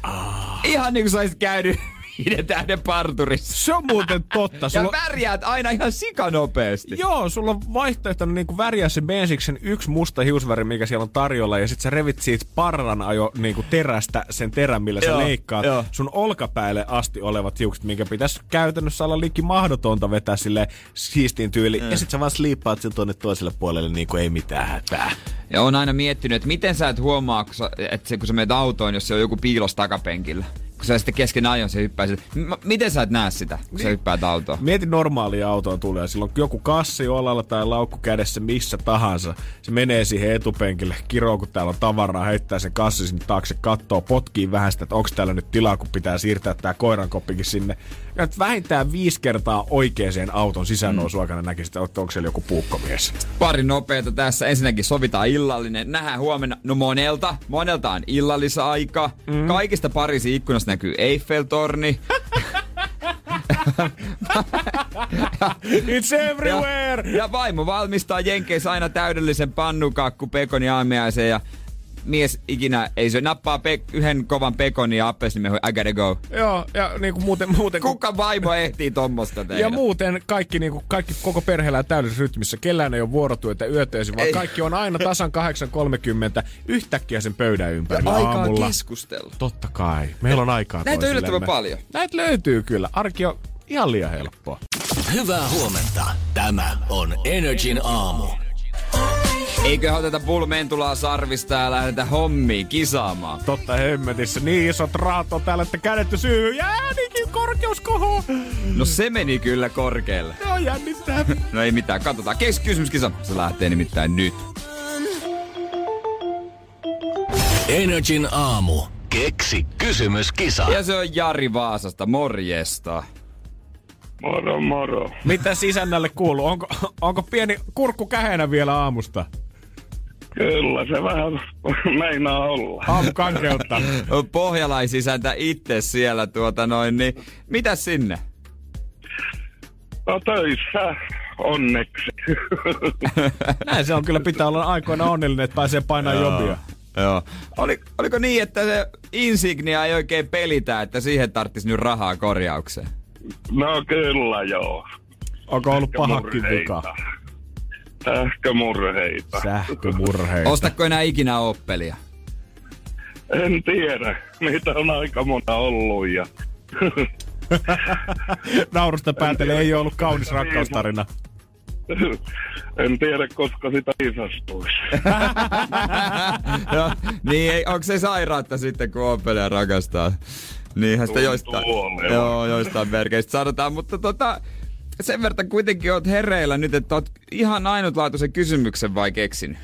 Ihan niin kuin sä olisit käynyt viiden tähden parturissa. Se on muuten totta. Ja Sulla... värjäät aina ihan sikanopeasti. Joo, sulla on vaihtoehtona niinku väriä se bensiksen yksi musta hiusväri, mikä siellä on tarjolla, ja sit sä revit siitä parran ajo niinku terästä sen terän, millä Joo, sä leikkaat joo. sun olkapäälle asti olevat hiukset, minkä pitäisi käytännössä olla liikki mahdotonta vetää sille siistiin tyyli. Mm. Ja sit sä vaan sliippaat sen tuonne toiselle puolelle niinku ei mitään hätää. Ja on aina miettinyt, että miten sä et huomaa, kun sä, että se, kun sä menet autoon, jos se on joku piilos takapenkillä. Kun sä sitten kesken ajon se hyppää sille. M- miten sä et näe sitä, kun sä hyppäät autoon? Mieti normaalia autoa tulee. Silloin joku kassi olalla tai laukku kädessä missä tahansa. Se menee siihen etupenkille, kiroo kun täällä on tavaraa, heittää sen kassi sinne taakse, kattoo, potkii vähän sitä, että onko täällä nyt tilaa, kun pitää siirtää tää koirankoppikin sinne. Ja vähintään viisi kertaa oikeeseen auton sisäännousu mm. näkisit, että onko siellä joku puukkomies. Pari nopeeta tässä. Ensinnäkin sovitaan illallinen. Nähdään huomenna. No monelta. Monelta on illallisaika. Mm. Kaikista Pariisin ikkunasta näkyy Eiffel-torni. It's everywhere! Ja, ja vaimo valmistaa Jenkeissä aina täydellisen pannukakku pekoni aamiaisen ja mies ikinä, ei se nappaa pe- yhden kovan pekonin ja appelsimehu, I gotta go. Joo, ja niinku muuten... muuten kun- Kuka vaimo ehtii tommosta tehdä? Ja muuten kaikki, niinku, kaikki koko perheellä on täydessä rytmissä. Kellään ei ole vuorotyötä yötöisin, vaan Ei. kaikki on aina tasan 8.30 yhtäkkiä sen pöydän ympärillä Aikaa aamulla. keskustella. Totta kai. Meillä on aikaa Näitä on yllättävän paljon. Näitä löytyy kyllä. Arki on ihan liian helppoa. Hyvää huomenta. Tämä on Energin aamu. Eiköhän oteta pulmentulaa sarvista ja lähdetä hommiin kisaamaan. Totta hemmetissä. Niin isot rahat on täällä, että kädet syy. Jäänikin korkeus kohoo. No se meni kyllä korkealle. Joo, jännittää. No ei mitään, katsotaan. Keksi kysymyskisa. Se lähtee nimittäin nyt. Energin aamu. Keksi kysymyskisa. Ja se on Jari Vaasasta. Morjesta. Moro, moro. Mitä sisännälle kuuluu? Onko, onko pieni kurkku kähenä vielä aamusta? Kyllä, se vähän meinaa olla. Aamu kankeutta. Pohjalaisisäntä itse siellä tuota noin, niin mitä sinne? No töissä, onneksi. Näin se on kyllä pitää olla aikoina onnellinen, että pääsee painaa jobia. Joo. Oli, oliko niin, että se Insignia ei oikein pelitä, että siihen tarttisi nyt rahaa korjaukseen? no kyllä, joo. Onko ollut pahakin vika? Sähkömurheita. Sähkömurheita. Ostatko enää ikinä Oppelia? En tiedä. Niitä on aika monta ollut ja... Naurusta päätellen ei ole ollut kaunis rakkaustarina. en tiedä, koska sitä isästuisi. Joo, niin, ei, onko se sairautta sitten, kun Oppelia rakastaa? Niinhän sitä joistain, joo, joistain merkeistä sanotaan, mutta tota, sen verran kuitenkin oot hereillä nyt, että oot ihan ainutlaatuisen kysymyksen vai keksin?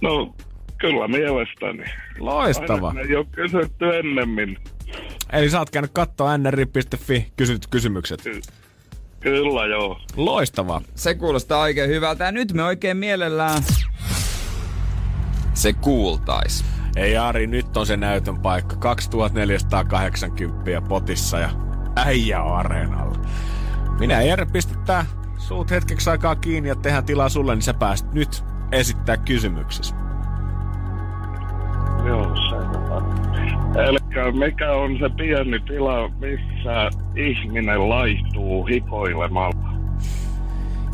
No, kyllä mielestäni. Loistava. Aina ei ole kysytty ennemmin. Eli sä oot käynyt kattoo nri.fi kysytyt kysymykset. Kyllä, joo. Loistavaa. Se kuulostaa oikein hyvältä ja nyt me oikein mielellään se kuultais. Ei Ari, nyt on se näytön paikka. 2480 potissa ja äijä on areenalla. Minä ja Jere pistetään suut hetkeksi aikaa kiinni ja tehdään tilaa sulle, niin sä pääst nyt esittää kysymyksesi. Joo, selvä. Eli mikä on se pieni tila, missä ihminen laihtuu hikoilemalla?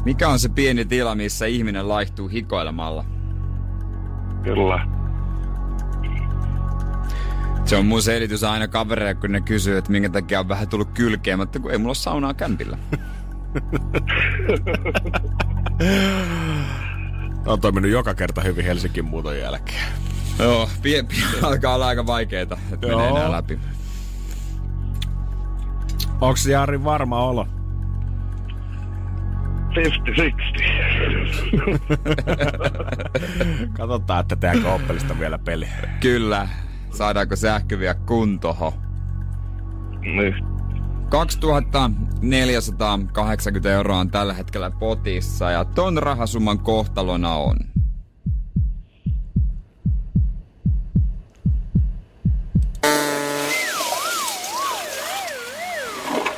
Mikä on se pieni tila, missä ihminen laihtuu hikoilemalla? Kyllä. Se on mun selitys aina kavereille, kun ne kysyy, että minkä takia on vähän tullut kylkeä, mutta kun ei mulla ole saunaa kämpillä. On toiminut joka kerta hyvin Helsingin muuton jälkeen. Joo, pien, pien alkaa olla aika vaikeeta, että menee enää läpi. Onks Jari varma olo? 50-60. Katsotaan, että tehdäänkö Oppelista vielä peli. Kyllä, saadaanko sähkö vielä kuntoho. niin. 2480 euroa on tällä hetkellä potissa ja ton rahasumman kohtalona on.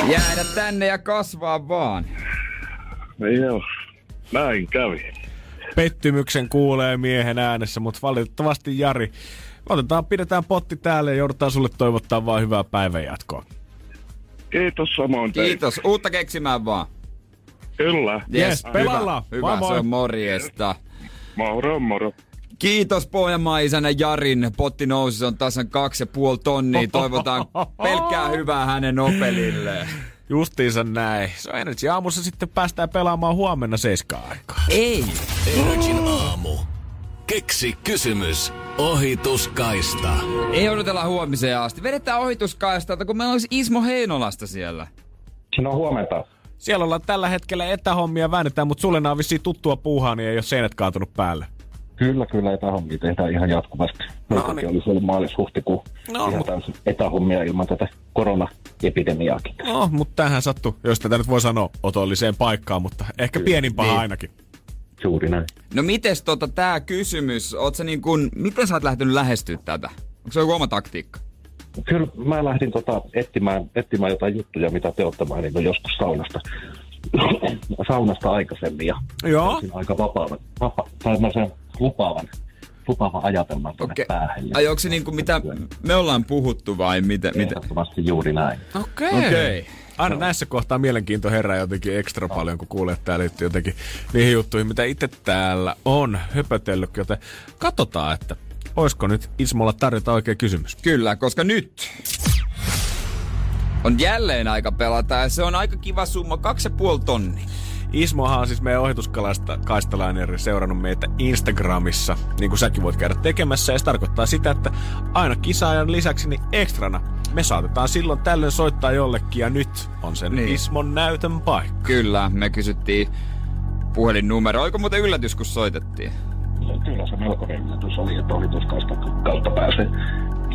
Jäädä tänne ja kasvaa vaan. Niin joo, näin kävi. Pettymyksen kuulee miehen äänessä, mutta valitettavasti Jari, otetaan, pidetään potti täällä ja joudutaan sulle toivottaa vaan hyvää päivänjatkoa. Kiitos samoin teille. Kiitos, uutta keksimään vaan. Kyllä. Yes, pelalla. Hyvä, Moi hyvä moi. se on morjesta. Moro, moro. Kiitos Pohjanmaan isänä Jarin. Potti nousi, se on tasan kaksi ja puoli tonnia. Toivotaan pelkkää hyvää hänen opelilleen. Justiinsa näin. Se on Energy aamussa sitten päästään pelaamaan huomenna seiskaan aikaa. Ei. Energin aamu. Keksi kysymys. Ohituskaista. Ei odotella huomiseen asti. Vedetään ohituskaistalta, kun meillä olisi Ismo Heinolasta siellä. No huomenta. Siellä ollaan tällä hetkellä etähommia väännetään, mutta sulle nämä on vissiin tuttua puuhaa, niin ei ole seinät kaatunut päälle. Kyllä, kyllä etähommia tehdään ihan jatkuvasti. Meiltäkin niin. olisi ollut maalis-huhtikuun No, ihan mut- täysin etähommia ilman tätä koronaepidemiaakin. No, mutta tähän sattuu, jos tätä nyt voi sanoa otolliseen paikkaan, mutta ehkä pienin paha Niin. ainakin. Juuri näin. No mites tota tää kysymys, oot sä niin kun, miten sä oot lähtenyt lähestyä tätä? Onko se joku oma taktiikka? Kyllä mä lähdin tota etsimään, etsimään jotain juttuja, mitä te olette maininnut joskus saunasta. saunasta aikaisemmin ja Joo. aika vapaavan, vapa, tai sen lupaavan lupaava ajatelma tuonne Okei. päähän. Ai onko se niinku mitä me ollaan puhuttu vai miten? miten? Ehdottomasti juuri näin. Okei. Okei. Aina näissä kohtaa mielenkiinto herää jotenkin ekstra paljon, kun kuulee, että liittyy jotenkin niihin juttuihin, mitä itse täällä on höpötellyt. Joten katsotaan, että olisiko nyt Ismolla tarjota oikea kysymys. Kyllä, koska nyt on jälleen aika pelata ja se on aika kiva summa, kaksi ja puoli tonni. Ismohan on siis meidän ohituskaistalainen seurannut meitä Instagramissa, niin kuin säkin voit käydä tekemässä. Ja se tarkoittaa sitä, että aina kisaajan lisäksi niin ekstrana me saatetaan silloin tällöin soittaa jollekin ja nyt on sen Niin. Ismon näytön paikka. Kyllä, me kysyttiin puhelinnumero. Oliko muuten yllätys, kun soitettiin? Kyllä se melkoinen yllätys oli, että ohituskaista kautta pääsee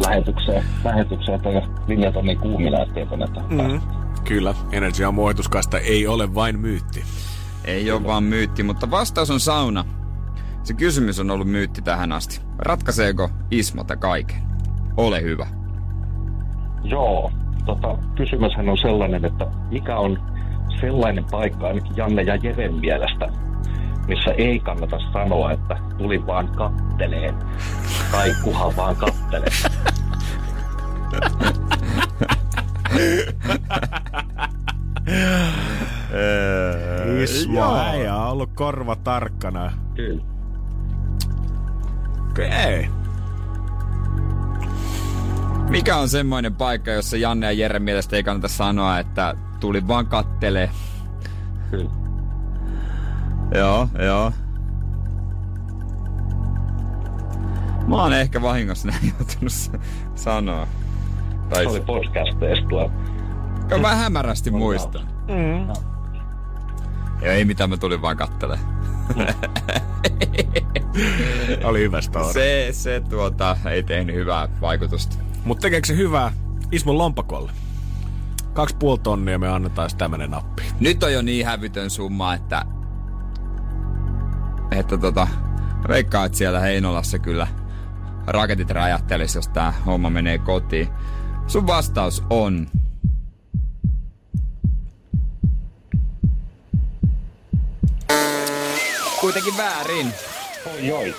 lähetykseen, lähetykseen että linjat on niin kuumina, ettei tuonne Mm. Kyllä, Energy Aamu ohituskaista ei ole vain myytti. Ei ole vaan myytti, mutta vastaus on sauna. Se kysymys on ollut myytti tähän asti. Ratkaiseeko Ismota kaiken? Ole hyvä. Joo, tota, kysymyshän on sellainen, että mikä on sellainen paikka ainakin Janne ja Jeren mielestä, missä ei kannata sanoa, että tuli vaan katteleen tai kuhan vaan kattelee. Ismo, joo. äijä on ollut korva tarkkana. Kyllä. Okei. Mikä on semmoinen paikka, jossa Janne ja Jere mielestä ei kannata sanoa, että tuli vaan kattele? Kyllä. Joo, joo. Mä oon ehkä vahingossa näin joutunut sanoa. Tai oli podcasteista tuo. Joo, mä hämärästi muistan. Mm. Joo, ei mitään, mä tulin vaan kattele. Oli hyvä story. Se, se tuota, ei tehnyt hyvää vaikutusta. Mutta tekeekö se hyvää Ismon lompakolle? Kaksi puoli tonnia me annetaan tämmönen nappi. Nyt on jo niin hävytön summa, että... Että tota... Veikkaa, että siellä Heinolassa kyllä raketit räjähtelisi, jos tää homma menee kotiin. Sun vastaus on... Kuitenkin väärin. Oi, oi.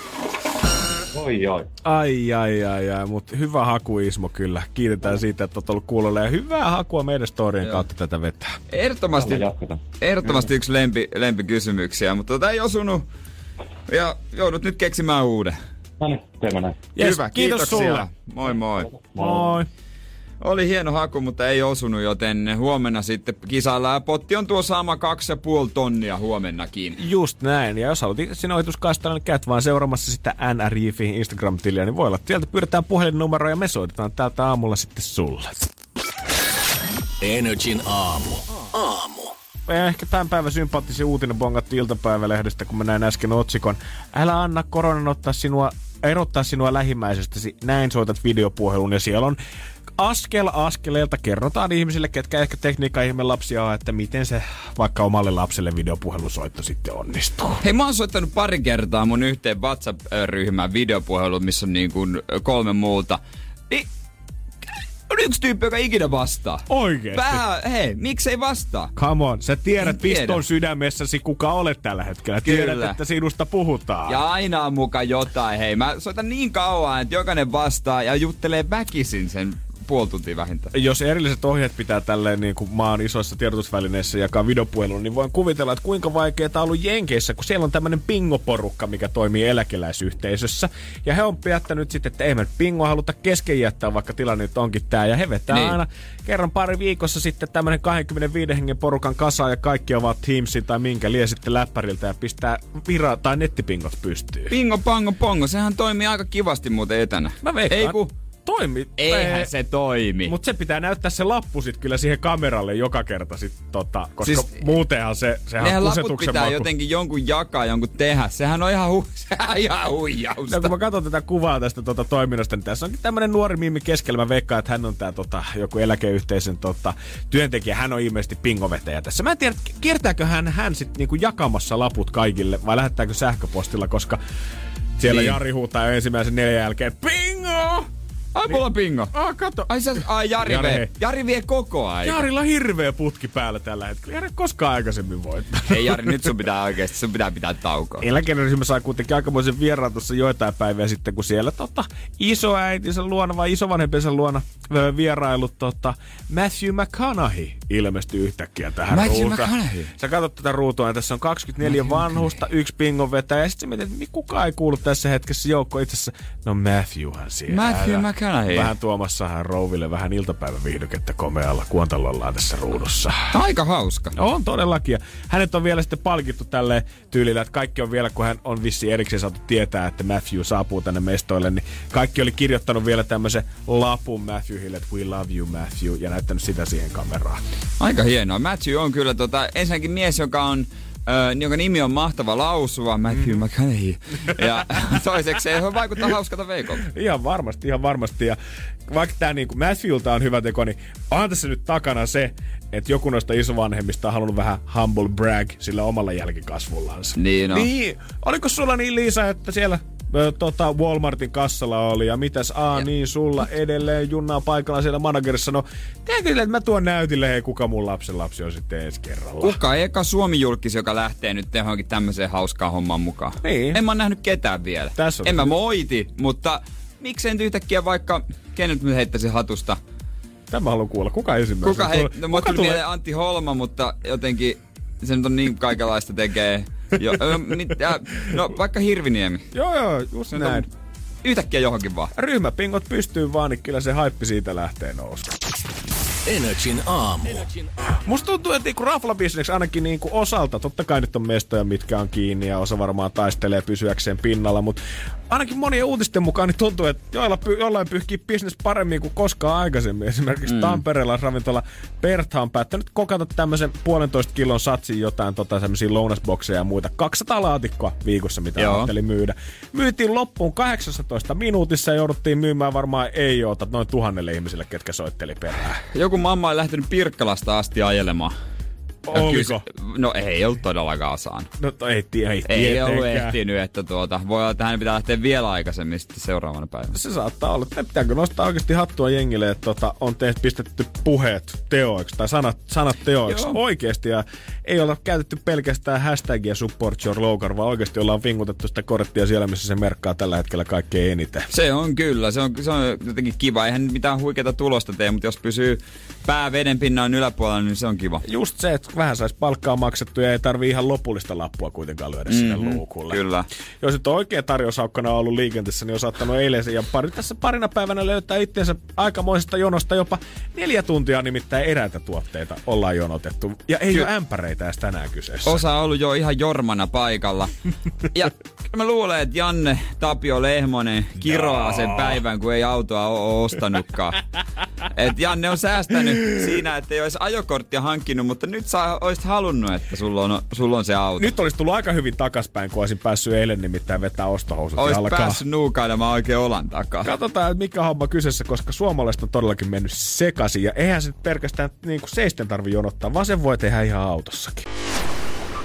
Oi, oi. Ai, ai, ai, ai, mutta hyvä haku Ismo kyllä. Kiitetään siitä, että oot ollut kuulolla ja hyvää hakua meidän storien kautta tätä vetää. Ehdottomasti, ehdottomasti yksi lempi, lempikysymyksiä, mutta tota ei osunut. Ja joudut nyt keksimään uuden. No niin, teemme näin. Yes, Hyvä, kiitos kiitoksia. sulle. Moi moi. Moi. Oli hieno haku, mutta ei osunut, joten huomenna sitten kisaillaan. Ja Potti on tuo sama kaksi ja puoli tonnia huomennakin. Just näin. Ja jos haluat sinne ohituskaistalla, niin käyt vaan seuraamassa sitä NRJFin Instagram-tiliä, niin voi olla, että sieltä pyydetään puhelinnumero ja me soitetaan täältä aamulla sitten sulle. Energin aamu. Aamu. Ja ehkä tämän päivän sympaattisen uutinen bongattiin iltapäivälehdestä, kun mä näin äsken otsikon. Älä anna koronan ottaa sinua, erottaa sinua lähimmäisestäsi. Näin soitat videopuhelun ja siellä on askel askeleelta kerrotaan ihmisille, ketkä ehkä tekniikka lapsia on, että miten se vaikka omalle lapselle videopuhelusoitto sitten onnistuu. Hei, mä oon soittanut pari kertaa mun yhteen WhatsApp-ryhmään videopuhelun, missä on niin kuin kolme muuta. Niin, on yksi tyyppi, joka ikinä vastaa. Oikeesti? Vähän, hei, miksei vastaa? Come on, sä tiedät piston sydämessäsi, kuka olet tällä hetkellä. Kyllä. Tiedät, että sinusta puhutaan. Ja aina on muka jotain. Hei, mä soitan niin kauan, että jokainen vastaa ja juttelee väkisin sen puoli tuntia vähintään. jos erilliset ohjeet pitää tälleen niin kuin maan isoissa tiedotusvälineissä jakaa videopuhelun, niin voin kuvitella, että kuinka vaikeaa on ollut Jenkeissä, kun siellä on tämmöinen pingoporukka, mikä toimii eläkeläisyhteisössä. Ja he on päättänyt sitten, että ei me pingoa haluta kesken jättää, vaikka tilanne nyt onkin tää. Ja he vetää Niin. niin. aina kerran pari viikossa sitten tämmöinen 25 hengen porukan kasa ja kaikki ovat Teamsin tai minkä lie sitten läppäriltä ja pistää vira- tai nettipingot pystyyn. Pingo, pango, pongo. Sehän toimii aika kivasti muuten etänä. Mä veikkaan, Ei ku, toimi. eihän se toimi. Mutta se pitää näyttää se lappu sit kyllä siihen kameralle joka kerta sit tota, koska Siis- muutenhan se, sehän on laput pitää maku. jotenkin jonkun jakaa, jonkun tehdä. Sehän on ihan, hu- sehän on ihan huijausta. No, kun mä katson tätä kuvaa tästä tota, toiminnasta, niin tässä onkin tämmönen nuori mimmi keskellä. Mä veikkaan, että hän on tää tota, joku eläkeyhteisön tota, työntekijä. Hän on ilmeisesti pingovetäjä tässä. Mä en tiedä, kiertääkö hän, hän sit niinku jakamassa laput kaikille vai lähettääkö sähköpostilla, koska siellä Niin. Jari huutaa jo ensimmäisen neljän jälkeen Pingo! Ai, mulla on bingo. Ah, kato. Ai, sä, ai Jari, Jari, vie, Jari vie koko ajan. Jaarilla on hirveä putki päällä tällä hetkellä. Jari koskaan aikaisemmin voittanut. Ei Jari, nyt sun pitää oikeesti, sun pitää pitää taukoa. Eläkeryhmä sai kuitenkin aikamoisen vieraan tuossa joitain päiviä sitten, kun siellä tota, isoäitinsä luona vai isovanhempiensa luona vierailut tota, Matthew McConaughey ilmestyi yhtäkkiä tähän Matthew ruutuun. McConaughey? Sä katsot tätä ruutua, ja tässä on 24 Matthew vanhusta, yksi pingon vetäjä, ja sitten sä mietit, että kukaan ei kuulu tässä hetkessä joukko itse asiassa. No Matthewhan siellä. Matthew McConaughey. Vähän tuomassahan rouville vähän iltapäiväviihdykettä komealla kuontalollaan tässä ruudussa. Aika hauska. On todellakin. Ja hänet on vielä sitten palkittu tälle tyylillä, että kaikki on vielä, kun hän on vissi erikseen saatu tietää, että Matthew saapuu tänne mestoille, niin kaikki oli kirjoittanut vielä tämmöisen lapun Matthewille, että we love you Matthew, ja näyttänyt sitä siihen kameraan. Aika hienoa. Matthew on kyllä tota, ensinnäkin mies, joka on Öö, jonka nimi on mahtava lausua, Matthew mm. McConaughey. Ja toiseksi se vaikuttaa hauskalta veikolta. Ihan varmasti, ihan varmasti. Ja vaikka tämä niin Matthewlta on hyvä teko, niin onhan tässä nyt takana se, että joku noista isovanhemmista on halunnut vähän humble brag sillä omalla jälkikasvullansa. Niin on. Niin. Oliko sulla niin Liisa, että siellä tota, Walmartin kassalla oli ja mitäs, aa ja. niin, sulla edelleen junnaa paikalla siellä managerissa. No, tiedätkö sille, että mä tuon näytille, hei, kuka mun lapsen lapsi on sitten ensi kerralla. Kuka eka Suomi-julkis, joka lähtee nyt johonkin tämmöiseen hauskaan hommaan mukaan? Niin. En mä nähnyt ketään vielä. Tässä on en mä moiti, mutta miksei nyt yhtäkkiä vaikka, kenet nyt heittäisin hatusta? Tämä haluan kuulla. Kuka ensimmäisenä? Kuka hei, Kuka no, mulla tuli tulee? mieleen Antti Holma, mutta jotenkin se nyt on niin kaikenlaista tekee. Jo, ö, mit, äh, no vaikka Hirviniemi. Joo, joo, just Se nyt on näin. Yhtäkkiä johonkin vaan. Ryhmäpingot pystyy vaan, niin kyllä se haippi siitä lähtee nousemaan. Energin aamu. Musta tuntuu, että niinku raflabisneksi ainakin niinku osalta, totta kai nyt on mestoja, mitkä on kiinni ja osa varmaan taistelee pysyäkseen pinnalla, mutta ainakin monien uutisten mukaan niin tuntuu, että joilla py, jollain pyyhkii bisnes paremmin kuin koskaan aikaisemmin. Esimerkiksi mm. Tampereella ravintola Pertha on päättänyt kokata tämmöisen puolentoista kilon satsin jotain tota, semmoisia lounasbokseja ja muita. 200 laatikkoa viikossa, mitä Joo. ajatteli myydä. Myytiin loppuun 18 minuutissa ja jouduttiin myymään varmaan ei oota noin tuhannelle ihmiselle, ketkä soitteli perään. Joku mamma on lähtenyt Pirkkalasta asti ajelemaan. Oliko? kyllä No ei ollut todellakaan saanut. No ei, tie- ei, Ei ollut ehtinyt, että tuota, voi olla, että hän pitää lähteä vielä aikaisemmin sitten seuraavana päivänä. Se saattaa olla. että Pitääkö nostaa oikeasti hattua jengille, että tota, on tehty, pistetty puheet teoiksi tai sanat, sanat teoiksi Joo. oikeasti. Ja ei olla käytetty pelkästään hashtagia support your local, vaan oikeasti ollaan vingutettu sitä korttia siellä, missä se merkkaa tällä hetkellä kaikkein eniten. Se on kyllä, se on, se on jotenkin kiva. Eihän mitään huikeata tulosta tee, mutta jos pysyy pää veden pinnan yläpuolella, niin se on kiva. Just se, että vähän saisi palkkaa maksettu ja ei tarvii ihan lopullista lappua kuitenkaan lyödä mm-hmm. sinne Mhm, luukulle. kyllä. Jos nyt on oikea tarjoushaukkana ollut liikenteessä, niin on saattanut eilen ja pari, tässä parina päivänä löytää itseensä aikamoisesta jonosta jopa neljä tuntia nimittäin eräitä tuotteita ollaan jonotettu. Ja ei Ky- ole ämpäreitä edes tänään kyseessä. Osa on ollut jo ihan jormana paikalla. Ja mä luulen, että Janne Tapio Lehmonen kiroaa sen päivän, kun ei autoa ole ostanutkaan. Et Janne on säästänyt siinä, että ei olisi ajokorttia hankkinut, mutta nyt sä olisit halunnut, että sulla on, sulla on se auto. Nyt olisi tullut aika hyvin takaspäin, kun olisin päässyt eilen nimittäin vetää ostohousut Ois ja alkaa. päässyt nuukailemaan oikein olan takaa. Katsotaan, että mikä homma kyseessä, koska suomalaiset on todellakin mennyt sekaisin. Ja eihän se nyt pelkästään niin kuin seisten tarvi jonottaa, vaan sen voi tehdä ihan autossakin.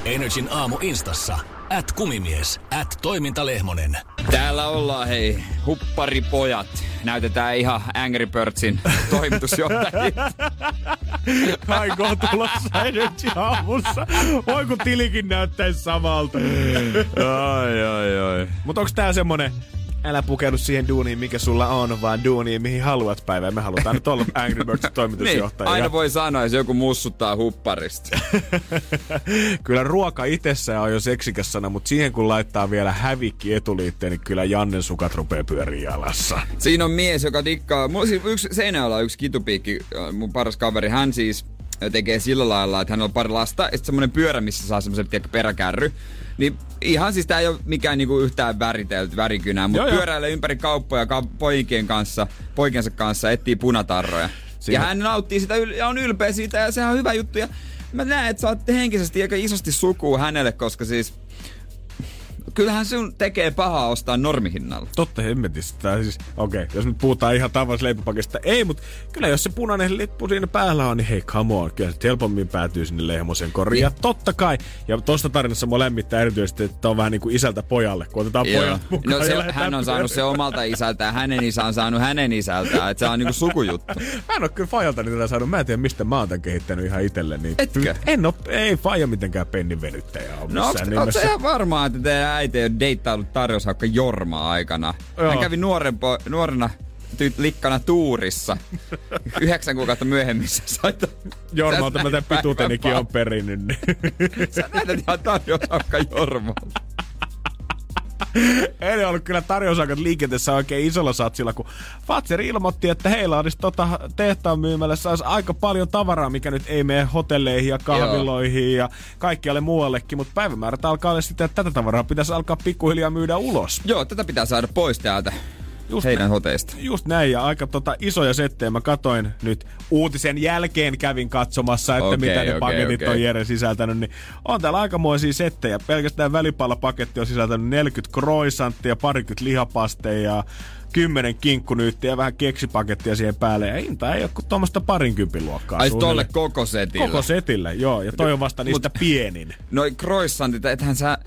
Energin aamu instassa. At kumimies. At toimintalehmonen. Täällä ollaan, hei, hupparipojat. Näytetään ihan Angry Birdsin toimitusjohtajia. Aikoo tulossa Energy aamussa. Voi kun tilikin näyttäisi samalta. ai, ai, ai. Mutta onko tää semmonen, älä pukeudu siihen duuniin, mikä sulla on, vaan duuniin, mihin haluat päivää. Me halutaan nyt olla Angry Birds Niin, toimitusjohtaja. aina voi sanoa, jos joku mussuttaa hupparista. Kyllä ruoka itsessään on jo seksikäs sana, mutta siihen kun laittaa vielä hävikki etuliitteen, niin kyllä Jannen sukat rupeaa pyöriin jalassa. Siinä on mies, joka dikkaa. Mulla siis yksi Seinäjoella yksi kitupiikki, äh, mun paras kaveri. Hän siis tekee sillä lailla, että hän on pari lasta. Ja sitten semmonen pyörä, missä saa semmoisen peräkärry. Niin ihan siis tää ei ole mikään niinku yhtään väritelty värikynää, mutta pyöräilee ympäri kauppoja ka- poikien kanssa, poikiensa kanssa, etsii punatarroja. Siinä- Ja hän nauttii sitä yl- ja on ylpeä siitä ja sehän on hyvä juttu. Ja mä näen, että sä oot henkisesti aika isosti sukua hänelle, koska siis kyllähän sun tekee pahaa ostaa normihinnalla. Totta hemmetistä. Siis, okei, okay, jos nyt puhutaan ihan tavallisesta leipopakista. Ei, mutta kyllä jos se punainen lippu siinä päällä on, niin hei, come on. Kyllä se helpommin päätyy sinne lehmosen koriin. Ja totta kai. Ja tosta tarinassa mua lämmittää erityisesti, että on vähän niin kuin isältä pojalle, kun otetaan Joo. pojat mukaan. No se, hän on saanut se omalta isältään, hänen isä on saanut hänen isältään. Että se on niinku sukujuttu. Mä en oo kyllä Fajalta niitä saanut. Mä en tiedä, mistä mä oon tän kehittänyt ihan itselleni. Etkö? En oo, ei Faija mitenkään pennin venyttäjä ole No nimessä. se ihan varmaa, että äiti ole deittailut tarjoushaukka Jormaa aikana? Joo. Hän kävi nuoren po- nuorena ty- likkana tuurissa. Yhdeksän kuukautta myöhemmin se sai... to- Jormalta Sä mä tämän pituutenikin on perinnyt. Sä näytät ihan tarjoushaukka Jormalta. Eilen ollut kyllä tarjousaikat liikenteessä oikein isolla satsilla, kun Fatser ilmoitti, että heillä olisi tota tehtaan myymällä saisi aika paljon tavaraa, mikä nyt ei mene hotelleihin ja kahviloihin ja kaikkialle muuallekin, mutta päivämäärät alkaa olla sitten, että tätä tavaraa pitäisi alkaa pikkuhiljaa myydä ulos. Joo, tätä pitää saada pois täältä Just heidän näin. hoteista. Just näin, ja aika tota isoja settejä. Mä katoin nyt uutisen jälkeen kävin katsomassa, että Okei, mitä ne okei, paketit okei. on Jere sisältänyt. Niin on täällä aikamoisia settejä. Pelkästään välipallapaketti on sisältänyt 40 croissanttia, parikymmentä lihapasteja ja 10 kinkkunyyttiä ja vähän keksipakettia siihen päälle. Ja hinta ei ole kuin tuommoista parinkympin luokkaa. Ai tolle koko setille. Koko setille, joo. Ja toi on vasta niistä pienin. Noi croissantit, ethän sä...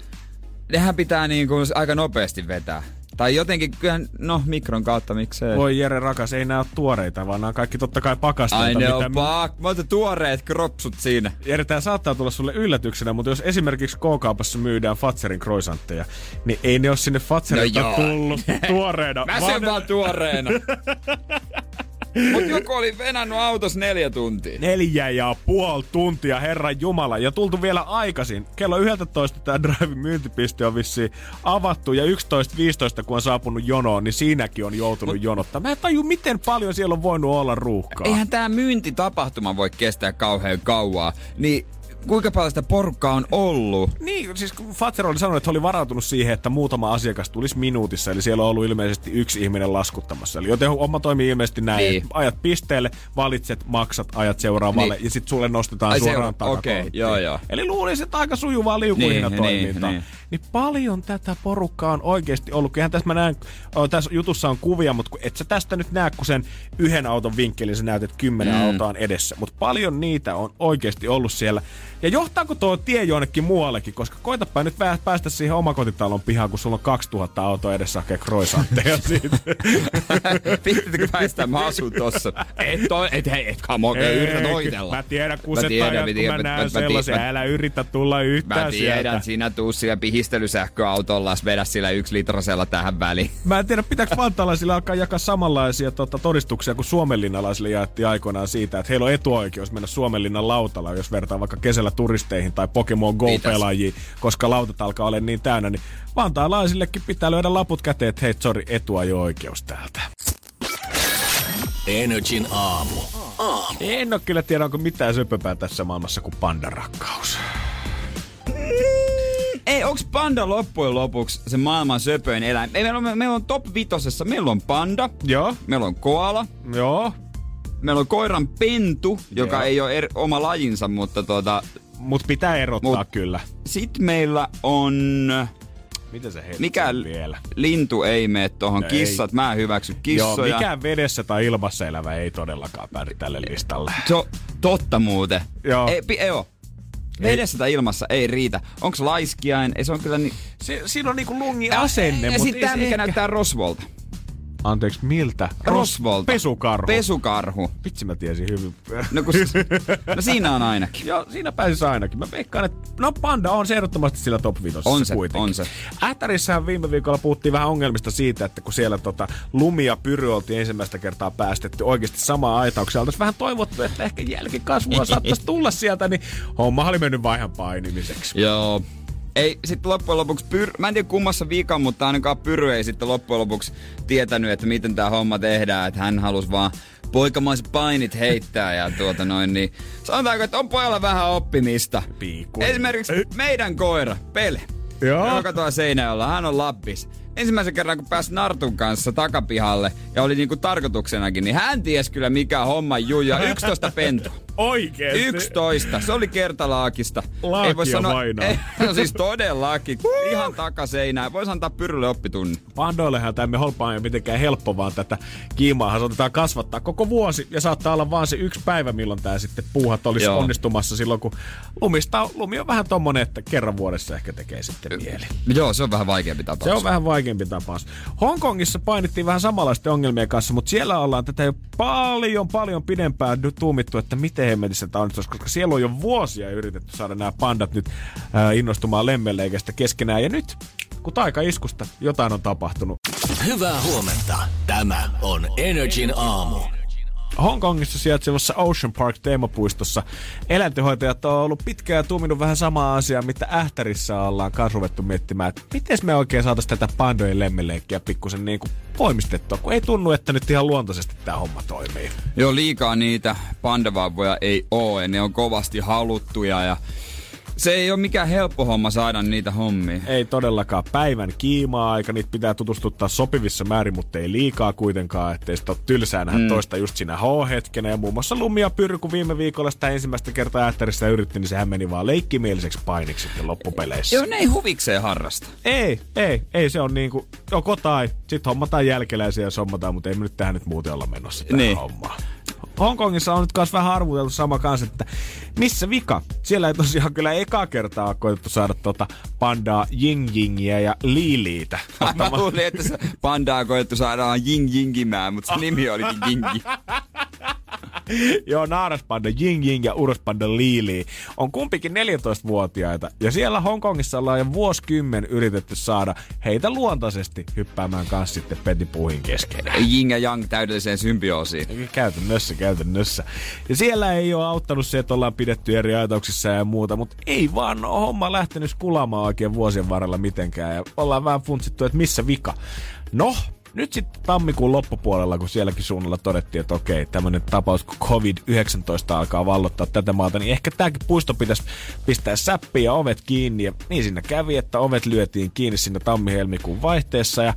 Nehän pitää niinku aika nopeasti vetää. Tai jotenkin, kyllähän, no mikron kautta miksei. Voi Jere rakas, ei nää ole tuoreita, vaan nämä on kaikki totta kai pakasteita. Ai ne on paak. Mä otan tuoreet kropsut siinä. Jere, tää saattaa tulla sulle yllätyksenä, mutta jos esimerkiksi K-kaupassa myydään Fatserin croissantteja, niin ei ne ole sinne Fatserilta No joo. tullut tuoreena. Mä vaan sen ne- vaan tuoreena. Mut joku oli venannut autos neljä tuntia. Neljä ja puoli tuntia, herran jumala. Ja tultu vielä aikaisin. Kello 11 tämä Drive myyntipiste on vissiin avattu ja 11.15 kun on saapunut jonoon, niin siinäkin on joutunut jonottaa. Mä en taju, miten paljon siellä on voinut olla ruuhkaa. Eihän tää myyntitapahtuma voi kestää kauhean kauaa. Niin kuinka paljon sitä porukkaa on ollut? Niin, siis kun Fatser oli sanonut, että oli varautunut siihen, että muutama asiakas tulisi minuutissa, eli siellä on ollut ilmeisesti yksi ihminen laskuttamassa. Eli joten homma toimii ilmeisesti näin, Niin. ajat pisteelle, valitset, maksat, ajat seuraavalle, Niin. ja sitten sulle nostetaan Ai suoraan seura- takakonttiin. okei, joo, joo. Eli luulisin, että aika sujuvaa liukuhinnan Niin, toimintaa. niin, Niin, niin. paljon tätä porukkaa on oikeasti ollut. Kyllähän tässä mä näen, oh, tässä jutussa on kuvia, mutta et sä tästä nyt näe, kun sen yhden auton vinkkelin sä näytät kymmenen Mm. autoa on edessä. Mutta paljon niitä on oikeasti ollut siellä. Ja johtaako tuo tie jonnekin muuallekin, koska koitapa nyt päästä siihen omakotitalon pihaan, kun sulla on 2000 autoa edessä hakee croissantteja siitä. Vittikö väistää, mä asun tossa. Et, to, et, hei, et, Ei, yritä toitella. Mä tiedän, kun Mä se tiedän, tajat, mä mä mä- näen sellaisia. Älä yritä tulla yhtään Mä tiedän, sieltä. sinä tuu sillä pihistelysähköautolla, vedä sillä yksi litrasella tähän väliin. Mä en tiedä, pitääkö vantaalaisille alkaa jakaa samanlaisia tota, todistuksia kuin suomenlinnalaisille jaettiin aikoinaan siitä, että heillä on etuoikeus mennä Suomenlinnan lautalla, jos vertaa vaikka kesällä turisteihin tai Pokemon Go-pelaajiin, koska lautat alkaa olla niin täynnä, niin vantaalaisillekin pitää löydä laput käteen, että hei, sori, etuajo-oikeus täältä. Energin aamu. En ole kyllä tiedä, onko mitään söpöpää tässä maailmassa kuin pandarakkaus. Ei, onks panda loppujen lopuksi se maailman söpöin eläin? Ei, meillä, on, meillä on top vitosessa, meillä on panda, Joo, meillä on koala, joo. meillä on koiran pentu, joka Joo. ei ole er, oma lajinsa, mutta tota, Mut pitää erottaa Mut- kyllä. sit meillä on... Miten se Mikä vielä? lintu ei mene tohon? No ei. Kissat, mä en hyväksy kissoja. Joo, mikään vedessä tai ilmassa elävä ei todellakaan päädy tälle listalle. Se on totta muuten. Joo. Ei, pi, joo. Vedessä tai ilmassa ei riitä. Onks laiskiain? Ei, se on kyllä niin... Si- siinä on niinku lungi asenne, Ja mutta sitten tää, mikä näyttää rosvolta. Anteeksi, miltä? Rosvolta. Pesukarhu. Pesukarhu. Vitsi mä tiesin hyvin. No, kun, no siinä on ainakin. Joo, siinä pääsis ainakin. Mä veikkaan, että no panda on se ehdottomasti sillä top 5 On se, kuitenkin. on se. Ähtärissähän viime viikolla puhuttiin vähän ongelmista siitä, että kun siellä tota, lumi ja pyry oltiin ensimmäistä kertaa päästetty oikeasti samaan aitaukseen. Oltaisiin vähän toivottu, että ehkä jälkikasvua saattaisi tulla sieltä, niin homma oli mennyt vaihan painimiseksi. Joo. Ei sitten loppujen lopuksi, pyr... mä en tiedä kummassa vika, mutta ainakaan Pyry ei sitten loppujen lopuksi tietänyt, että miten tämä homma tehdään. Että hän halusi vaan poikamaiset painit heittää ja tuota noin, niin sanotaanko, että on pojalla vähän oppimista. Piikku. Esimerkiksi meidän koira, Pele, Joo. joka tuolla seinällä, hän on Lappis. Ensimmäisen kerran, kun pääsi Nartun kanssa takapihalle ja oli niinku tarkoituksenakin, niin hän ties kyllä mikä homma juja. 11 pentua. Oikeesti? 11. Se oli kertalaakista. Laakia vainaa. Ei, no siis todellakin. Ihan takaseinään. Voisi antaa Pyrylle oppitunnin. Pandoillehan tämä holpaa ei mitenkään helppo, vaan tätä kiimaahan saatetaan kasvattaa koko vuosi ja saattaa olla vaan se yksi päivä, milloin tämä sitten puuhat olisi Joo. onnistumassa silloin, kun lumista, lumi on vähän tommonen, että kerran vuodessa ehkä tekee sitten mieli. Joo, se on vähän vaikeampi tapaus. Se on vähän vaikeampi tapaus. Hongkongissa painittiin vähän samanlaisten ongelmien kanssa, mutta siellä ollaan tätä jo paljon, paljon pidempään tuumittu, että miten hemmetissä tämä onnistuisi, koska siellä on jo vuosia yritetty saada nämä pandat nyt äh, innostumaan lemmenleikästä keskenään. Ja nyt, kun taikaiskusta jotain on tapahtunut. Hyvää huomenta. Tämä on Energin aamu. Hongkongissa sijaitsevassa Ocean Park teemapuistossa eläintenhoitajat on ollut pitkään ja tuuminut vähän samaa asiaa, mitä Ähtärissä ollaan kanssa miettimään, että miten me oikein saataisiin tätä pandojen lemmeleikkiä pikkusen niin kuin voimistettua, kun ei tunnu, että nyt ihan luontaisesti tämä homma toimii. Joo, liikaa niitä pandavauvoja ei ja ne on kovasti haluttuja ja se ei ole mikään helppo homma saada niitä hommia. Ei todellakaan päivän kiimaa aika, niitä pitää tutustuttaa sopivissa määrin, mutta ei liikaa kuitenkaan, ettei sitä ole tylsää nähdä mm. toista just siinä H-hetkenä. Ja muun muassa Lumia Pyrry, kun viime viikolla sitä ensimmäistä kertaa ähtärissä yritti, niin sehän meni vaan leikkimieliseksi painiksi sitten loppupeleissä. Joo, ne ei huvikseen harrasta. Ei, ei, ei se on niinku joko tai. Sitten hommataan jälkeläisiä ja sommataan, mutta ei me nyt tähän nyt muuten olla menossa tähän Niin. hommaan. Hongkongissa on nyt kans vähän arvuteltu sama kanssa, että missä vika? Siellä ei tosiaan kyllä eka kertaa ole koetettu saada tota pandaa Ying Yingiä ja Liliitä. Mä luulin, että se pandaa on koettu saadaan jing jingimään, mutta se nimi olikin jingi. Joo, naaraspanda Ying Ying ja urospanda Lili on kumpikin 14-vuotiaita. Ja siellä Hongkongissa ollaan jo vuosikymmen yritetty saada heitä luontaisesti hyppäämään kanssa sitten petipuuhin keskenään. Jing ja yang täydelliseen symbioosiin. Käytännössä, käytännössä. Ja siellä ei ole auttanut se, että ollaan pidetty eri ajatuksissa ja muuta, mutta ei vaan ole homma lähtenyt skulaamaan oikein vuosien varrella mitenkään. Ja ollaan vähän funtsittu, että missä vika. No, nyt sitten tammikuun loppupuolella, kun sielläkin suunnalla todettiin, että okei, tämmöinen tapaus kun COVID-19 alkaa vallottaa tätä maata, niin ehkä tämäkin puisto pitäisi pistää säppiä ja ovet kiinni. Ja niin siinä kävi, että ovet lyötiin kiinni siinä tammi-helmikuun vaihteessa. Ja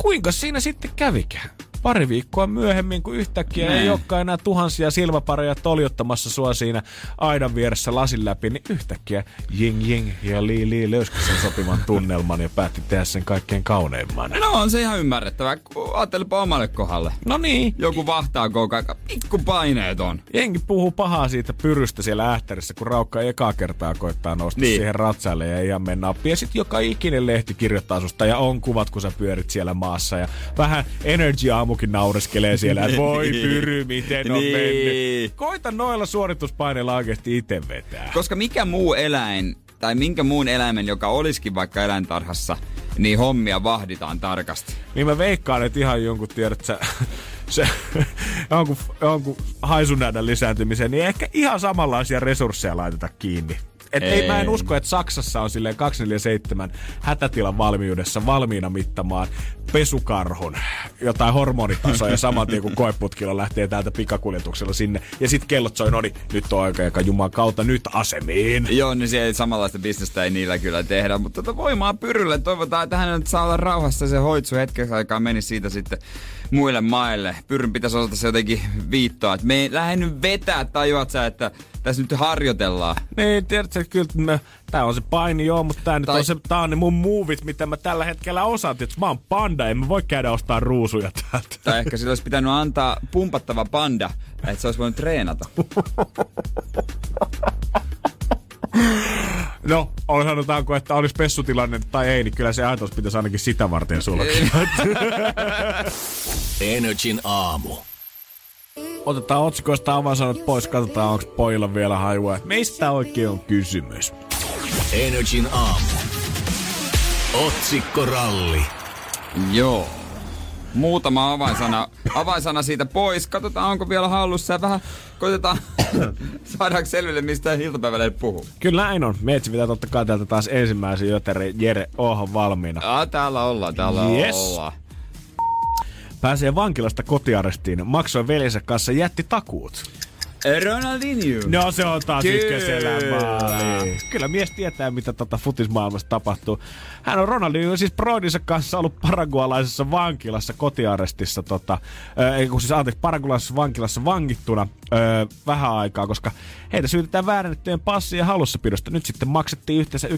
kuinka siinä sitten kävikään? Pari viikkoa myöhemmin, kun yhtäkkiä ei Näin. olekaan enää tuhansia silmäpareja toljottamassa sua siinä aidan vieressä lasin läpi, niin yhtäkkiä Jing Jing ja Li Li löyski sen sopivan tunnelman ja päätti tehdä sen kaikkein kauneimman. No on se ihan ymmärrettävää, kun ajattelepa omalle kohdalle. No niin. Joku vahtaa koko aika pikku paineet on. Jengi puhuu pahaa siitä pyrystä siellä ähtärissä, kun Raukka ekaa kertaa koittaa nousta niin. Niin. siihen ratsaille ja ihan mennä nappi. Ja sitten joka ikinen lehti kirjoittaa susta ja on kuvat, kun sä pyörit siellä maassa. Ja vähän Energy aamukin naureskelee siellä, että voi pyry, miten on Niin. mennyt. Koita noilla suorituspaineilla oikeasti itse vetää. Koska mikä muu eläin, tai minkä muun eläimen, joka olisikin vaikka eläintarhassa, niin hommia vahditaan tarkasti. Niin mä veikkaan, että ihan jonkun tiedät sä, se, jonkun, jonkun haisunädän lisääntymiseen, niin ehkä ihan samanlaisia resursseja laiteta kiinni. Et ei. ei. mä en Ei. usko, että Saksassa on silleen 247 hätätilan valmiudessa valmiina mittamaan pesukarhun jotain hormonitasoa ja saman tien kun koeputkilla lähtee täältä pikakuljetuksella sinne ja sit kellot soi, no niin, nyt on aika, joka juman kautta nyt asemiin. Joo, niin siellä samanlaista bisnestä ei niillä kyllä tehdä, mutta tota voimaa pyrylle. Toivotaan, että hän nyt saa olla rauhassa se hoitsu hetkeksi aikaa meni siitä sitten muille maille. Pyryn pitäisi osata se jotenkin viittoa, että me ei lähde nyt vetää, tajuat sä, että tässä nyt harjoitellaan. Niin, tiedätkö, että kyllä mä, tää on se paini joo, mutta tää, nyt Tai- on se, tää on ne mun muuvit, mitä mä tällä hetkellä osaan. Että mä oon panda, en mä voi käydä ostaa ruusuja täältä. Tai ehkä sillä olisi pitänyt antaa pumpattava panda, että se olisi voinut treenata. No, on sanotaanko, että olisi pessutilanne tai ei, niin kyllä se ajatus pitäisi ainakin sitä varten sulla. Energin aamu. Otetaan otsikoista avainsanat pois, katsotaan onko pojilla vielä hajua. että Meistä oikein on kysymys. Energin aamu. Otsikkoralli. Joo. Muutama avainsana, avainsana siitä pois. Katsotaan, onko vielä hallussa ja vähän koitetaan saadaanko selville, mistä iltapäivällä puhuu. Kyllä näin on. Meitsi pitää totta kai täältä taas ensimmäisen, joten Jere, ohan valmiina. Ah, täällä ollaan, täällä Yes. ollaan. Pääsee vankilasta kotiarestiin, maksoi veljensä kanssa, jätti takuut. Ronaldinho. No se on taas Kyllä. yskäselä Kyllä mies tietää, mitä tota futismaailmassa tapahtuu. Hän on Ronaldinho siis broidinsa kanssa ollut paragualaisessa vankilassa kotiarestissa, tota, äh, ei kun siis anteeksi, paragualaisessa vankilassa vangittuna. Öö, vähän aikaa, koska heitä syytetään väärennettyjen passien hallussapidosta. Nyt sitten maksettiin yhteensä 1,5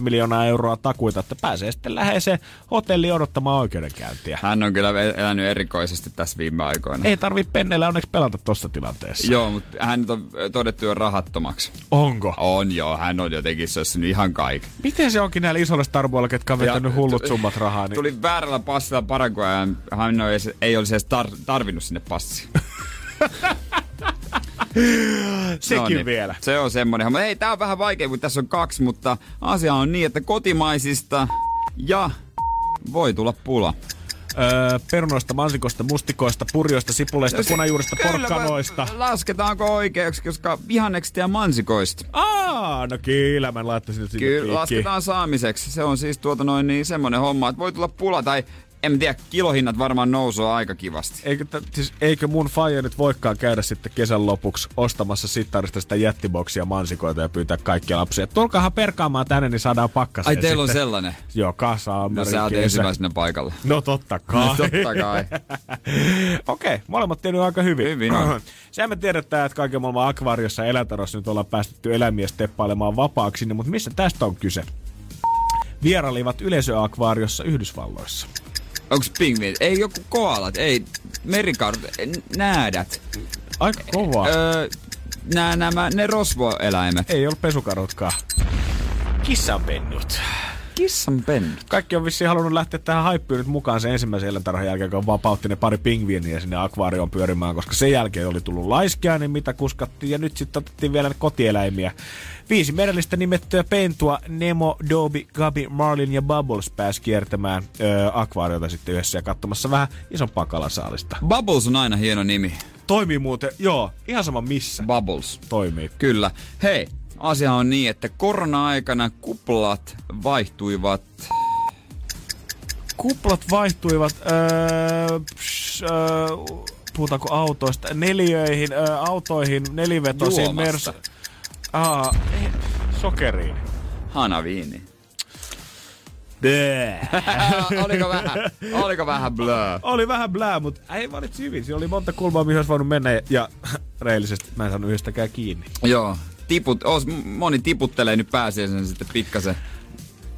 miljoonaa euroa takuita, että pääsee sitten läheiseen hotelliin odottamaan oikeudenkäyntiä. Hän on kyllä elänyt erikoisesti tässä viime aikoina. Ei tarvi penneillä onneksi pelata tuossa tilanteessa. Joo, mutta hän on todettu jo rahattomaksi. Onko? On joo, hän on jotenkin sössinyt ihan kaiken. Miten se onkin näillä isoilla starboilla, ketkä on vetänyt hullut summat rahaa? Niin... Tuli väärällä passilla Paraguay ja hän ei, ei olisi edes tar- tarvinnut sinne passia. Sekin no niin. vielä. Se on semmoinen. Mutta hei, tää on vähän vaikea, kun tässä on kaksi, mutta asia on niin, että kotimaisista ja voi tulla pula. Öö, perunoista, mansikoista, mustikoista, purjoista, sipuleista, punajuurista, porkkanoista. Lasketaanko oikeaksi, koska vihannekset ja mansikoista? Aa, no kyllä mä laittaisin sinne Kyllä, lasketaan saamiseksi. Se on siis tuota noin niin semmonen homma, että voi tulla pula tai en tiedä, kilohinnat varmaan nousuu aika kivasti. Eikö, t- siis, eikö mun faija nyt voikaan käydä sitten kesän lopuksi ostamassa sittarista sitä jättiboksia mansikoita ja pyytää kaikkia lapsia. Tulkaahan perkaamaan tänne, niin saadaan pakkaseen Ai teillä sitten. on sellainen? Joo, kasa No sä oot ensimmäisenä paikalla. No totta kai. No, totta kai. Okei, okay, molemmat tiennyt aika hyvin. Hyvin on. Sehän me tiedetään, että kaiken maailman akvaariossa ja nyt ollaan päästetty eläimiä steppailemaan vapaaksi, niin, mutta missä tästä on kyse? Vierailivat yleisöakvaariossa Yhdysvalloissa. Onks pingviinit? Ei joku koalat, ei merikarhut, näädät. Aika kova. Öö, nää, nämä, ne rosvoeläimet. Ei ollut pesukarhutkaan. Kissanpennut. Kissanpennut. Kaikki on vissiin halunnut lähteä tähän haippiin nyt mukaan sen ensimmäisen eläintarhan jälkeen, kun vapautti ne pari pingviiniä sinne akvaarioon pyörimään, koska sen jälkeen oli tullut laiskia, niin mitä kuskattiin, ja nyt sitten otettiin vielä kotieläimiä. Viisi merellistä nimettyä pentua, Nemo, Dobby, Gabi, Marlin ja Bubbles pääsi kiertämään öö, akvaariota sitten yhdessä ja katsomassa vähän isompaa kalasaalista. Bubbles on aina hieno nimi. Toimii muuten, joo, ihan sama missä. Bubbles. Toimii. Kyllä. Hei, asia on niin, että korona-aikana kuplat vaihtuivat... Kuplat vaihtuivat, öö, psh, öö, puhutaanko autoista, neliöihin, öö, autoihin, nelivetosiin, Juomassa. mers... Aa, ei, sokeriin. Hanaviini. Bää. oliko vähän, oliko vähän blö? Oli vähän blää, mutta ei valitsi hyvin. Siinä oli monta kulmaa, mihin olisi voinut mennä ja, ja reellisesti mä en saanut yhdestäkään kiinni. Joo, tiput, os, moni tiputtelee nyt pääsiäisen sitten pikkasen.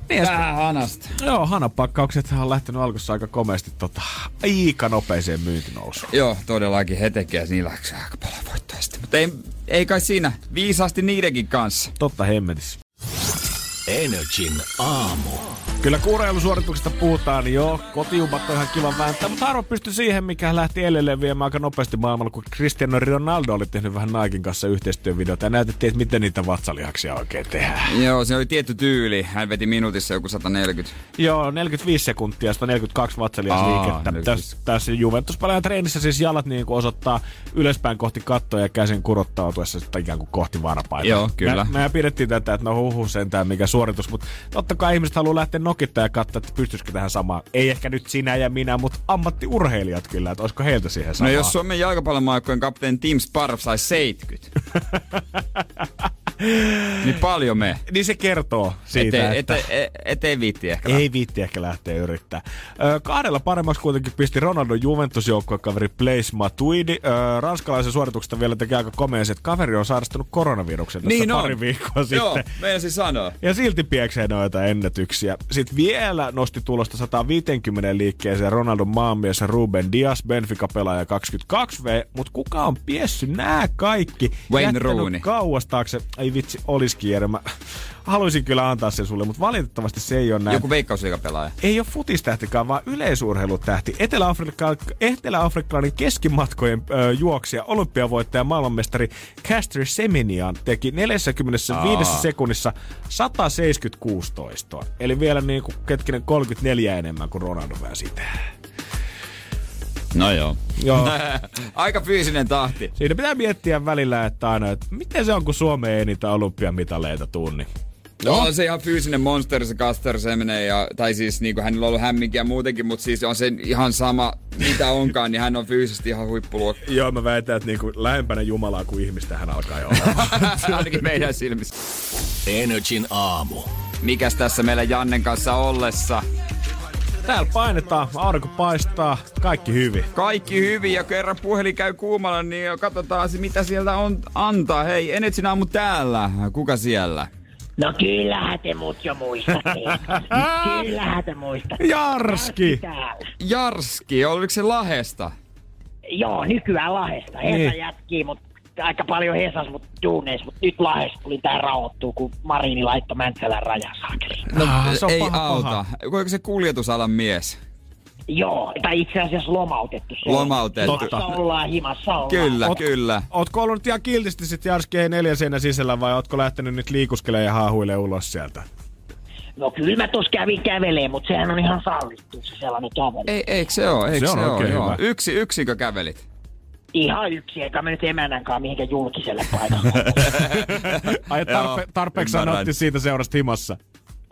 Vähän hanasta. Joo, hanapakkaukset on lähtenyt alkussa aika komeasti tota, aika nopeeseen myyntinousuun. Joo, todellakin he tekee niillä aika paljon voittoa sitten. Mutta ei, ei kai siinä. Viisaasti niidenkin kanssa. Totta hemmetis. Energin aamu. Kyllä kuureilusuorituksesta puhutaan niin joo. Kotiumat on ihan kiva vääntää, mutta harva pystyi siihen, mikä lähti edelleen viemään aika nopeasti maailmalla, kun Cristiano Ronaldo oli tehnyt vähän Naikin kanssa yhteistyövideota ja näytettiin, että miten niitä vatsalihaksia oikein tehdään. Joo, se oli tietty tyyli. Hän veti minuutissa joku 140. Joo, 45 sekuntia, 142 vatsalihasliikettä. Tässä, tässä Juventus treenissä siis jalat niin kuin osoittaa ylöspäin kohti kattoa ja käsin kurottautuessa sitten ikään kuin kohti varpaita. Joo, kyllä. Me, me pidettiin tätä, että no huhu sentään mikä suoritus, mutta totta kai ihmiset haluaa lähteä nokittaa ja katsoa, että pystyisikö tähän samaan. Ei ehkä nyt sinä ja minä, mutta ammattiurheilijat kyllä, että olisiko heiltä siihen No samaa. jos Suomen jalkapallomaajoukkueen kapteeni Tim Sparv sai 70. niin paljon me. Niin se kertoo siitä, Ete, että... ete, ete, ettei viitti ehkä. Ei viitti ehkä lähteä yrittää. Ö, kahdella paremmaksi kuitenkin pisti Ronaldo Juventus kaveri Blaise Matuidi. Ö, ranskalaisen suorituksesta vielä tekee aika komea että kaveri on sairastunut koronaviruksen tässä Niin on. pari viikkoa Joo, sitten. meinasin sanoa. Ja silti pieksee noita ennätyksiä. Sitten vielä nosti tulosta 150 liikkeeseen Ronaldon maanmies Ruben Dias, Benfica-pelaaja 22V. Mutta kuka on piessy nämä kaikki? Wayne Rooney. kauas taakse. Ei vitsi, olisikin Jere. Mä haluaisin kyllä antaa sen sulle, mutta valitettavasti se ei ole näin. Joku veikkausliikapelaaja. Ei ole futistähtikään, vaan yleisurheilutähti. Etelä-Afrikka- Etelä-afrikkalainen keskimatkojen ö, juoksija, olympiavoittaja, maailmanmestari Caster Semenian teki 45 Aa. sekunnissa 176 toistoa. Eli vielä niin kuin ketkinen 34 enemmän kuin Ronaldo vähän sitä. No joo. Joo. Aika fyysinen tahti. Siinä pitää miettiä välillä, että aina, että miten se on, kun Suomeen ei niitä olympiamitaleita tunni. No. On se ihan fyysinen monster se Caster Semene, ja, tai siis niin kuin hänellä on ollut hämminkiä muutenkin, mutta siis on se ihan sama mitä onkaan, niin hän on fyysisesti ihan huippuluokka. Joo, mä väitän, että niinku lähempänä Jumalaa kuin ihmistä hän alkaa jo olla. Ainakin meidän silmissä. Energin aamu. Mikäs tässä meillä Jannen kanssa ollessa? Täällä painetaan, aurinko paistaa, kaikki hyvin. Kaikki hyvin ja kerran puhelin käy kuumalla, niin katsotaan se, mitä sieltä on antaa. Hei, Enetsin aamu täällä. Kuka siellä? No kyllähän te mut jo muistatte. kyllähän te muistatte. Jarski! Täällä. Jarski, oliko se Lahesta? Joo, nykyään Lahesta. Hesa Niin. jätkii, mutta aika paljon Hesas, mutta duuneis, mutta nyt Lahesta tuli tää rauhoittuu, kun Marini laittoi Mäntsälän rajasaakeliin. No, Ah, se on ei paha, auta. paha. Oliko se kuljetusalan mies? Joo, tai itse asiassa lomautettu. se. Lomautettu. Himassa ollaan, himassa ollaan. Kyllä, Oot- kyllä. Ootko ollut nyt ihan kiltisti sit Jarski ei neljän seinän sisällä vai ootko lähtenyt nyt liikuskelemaan ja haahuilee ulos sieltä? No kyllä mä tuossa kävin kävelee, mutta sehän on ihan sallittu se sellainen kävely. Ei, eikö se ole? Eikö Se se, on ole? oikein Joo. hyvä. Yksi, yksikö kävelit? Ihan yksi, eikä mä nyt emännänkaan mihinkään julkiselle paikalle. Ai tarpe- tarpeeksi sanotti siitä seurasta himassa.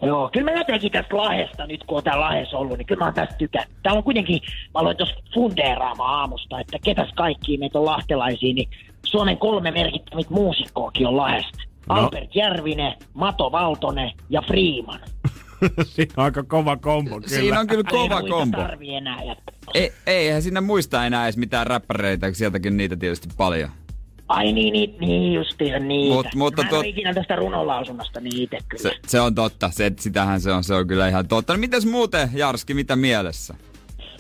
Joo, kyllä mä jotenkin tästä Lahesta, nyt kun on tää Lahes ollut, niin kyllä mä oon tästä tykännyt. Täällä on kuitenkin, mä aloin tuossa fundeeraamaan aamusta, että ketäs kaikki meitä on lahtelaisia, niin Suomen kolme merkittävät muusikkoakin on Lahesta. No. Albert Järvinen, Mato Valtonen ja Freeman. Siinä on aika kova kombo kyllä. Siinä on kyllä Ei kova muita kombo. enää. Ei, eihän sinne muista enää edes mitään räppäreitä, kun sieltäkin niitä tietysti paljon. Ai niin, niin, niin justiinsa niitä. Mut- mutta mä en tuot- ole ikinä tästä runolausunnasta niin itse kyllä. Se, se on totta, se, sitähän se on, se on kyllä ihan totta. No mites muuten, Jarski, mitä mielessä?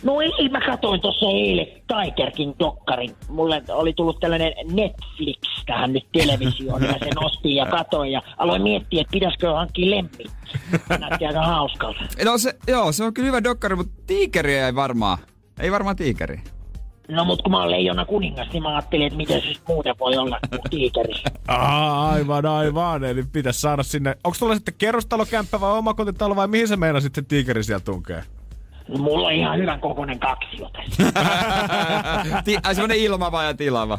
No ei, mä katsoin tuossa eilen Tiger King dokkarin. Mulle oli tullut tällainen Netflix tähän nyt televisioon, ja sen ostin ja katoin ja aloin miettiä, että pitäisikö hankkia lempi. Näytti aika hauskalta. No se, joo, se on kyllä hyvä dokkari, mutta tiikeri ei varmaan. Ei varmaan tiikeri. No mut kun mä oon leijona kuningas, niin mä ajattelin, että miten se sit muuten voi olla kuin tiikeri. Aa, aivan, aivan. Eli pitäisi saada sinne. Onko tuolla sitten kerrostalokämppä vai omakotitalo vai mihin se meina sitten tiikeri sieltä tunkee? Mulla on ihan hyvän kokoinen kaksio tässä. Ti, ai semmonen ilmava ja tilava.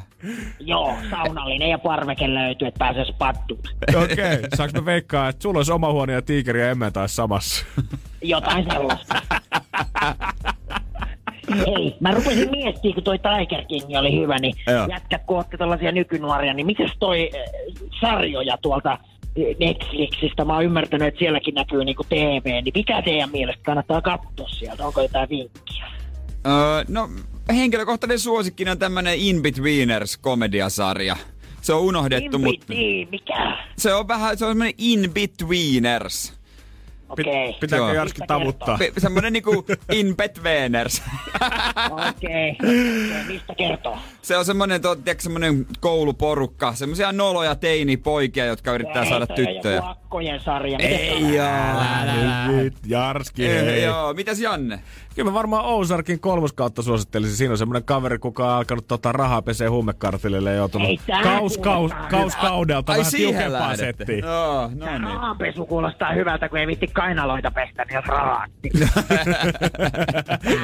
Joo, saunallinen ja parveke löytyy, että pääsee spattuun. Okei, okay. saanko me veikkaa, että sulla olisi oma huone ja tiikeri ja emme taas samassa? Jotain sellaista. Ei, mä rupesin miettimään, kun toi Tiger King oli hyvä, niin Joo. jätkät, kun ootte tällaisia nykynuoria, niin mitäs toi äh, sarjoja tuolta Netflixistä, mä oon ymmärtänyt, että sielläkin näkyy niinku TV, niin mikä teidän mielestä kannattaa katsoa sieltä, onko jotain vinkkiä? Öö, no, henkilökohtainen suosikki on tämmönen In-Betweeners-komediasarja. Se on unohdettu, mutta mikä? se on vähän, se on semmonen In-Betweeners. Okei. Okay. Pitääkö Joo. Jarski Mistä tavuttaa? Pe- semmonen niinku In-Betweeners. Okei. Okay. Mistä kertoo? Se on semmonen, to, tiedätkö, semmonen kouluporukka, semmosia noloja teinipoikia, jotka yrittää saada tyttöjä. Joku akkojen sarja. Ei. Nyt, Jarski, hei. Joo, mitäs Janne? Kyllä mä varmaan Ozarkin kolmoskautta suosittelisin. Siinä on semmoinen kaveri, kuka on alkanut tota rahaa pesee huumekartille ja joutunut Ei kaus, kaus, kuulostaa kaus, hyvältä. kaudelta Ai vähän tiukempaa. Joo, no Tää niin. rahanpesu kuulostaa hyvältä, kun ei vitti kainaloita pestä, niin jos rahat.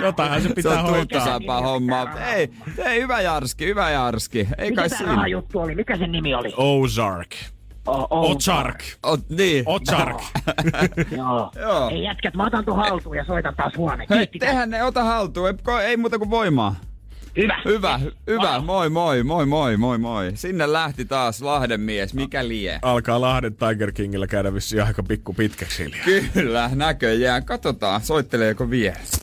Jotainhan se Se pitää on hoitaa. hommaa. Ei, ei, hyvä Jarski, hyvä Jarski. Ei Mikä kai tää siinä. rahajuttu oli? Mikä sen nimi oli? Ozark. O- o- Ozark. Ot, niin. Ozark. Joo. Joo. Ei jätkät, mä otan tuon haltuun ja soitan taas huoneen. Hei, Kiitti. tehän ne, ota haltuun. Ei, ei muuta kuin voimaa. Hyvä. Hyvä, hy- hyvä. Moi, moi, moi, moi, moi, moi. Sinne lähti taas Lahden mies. Mikä lie? Alkaa Lahden Tiger Kingillä käydä vissiin aika pikku pitkäksi hiljaa. Kyllä, näköjään. Katsotaan, soitteleeko vieressä.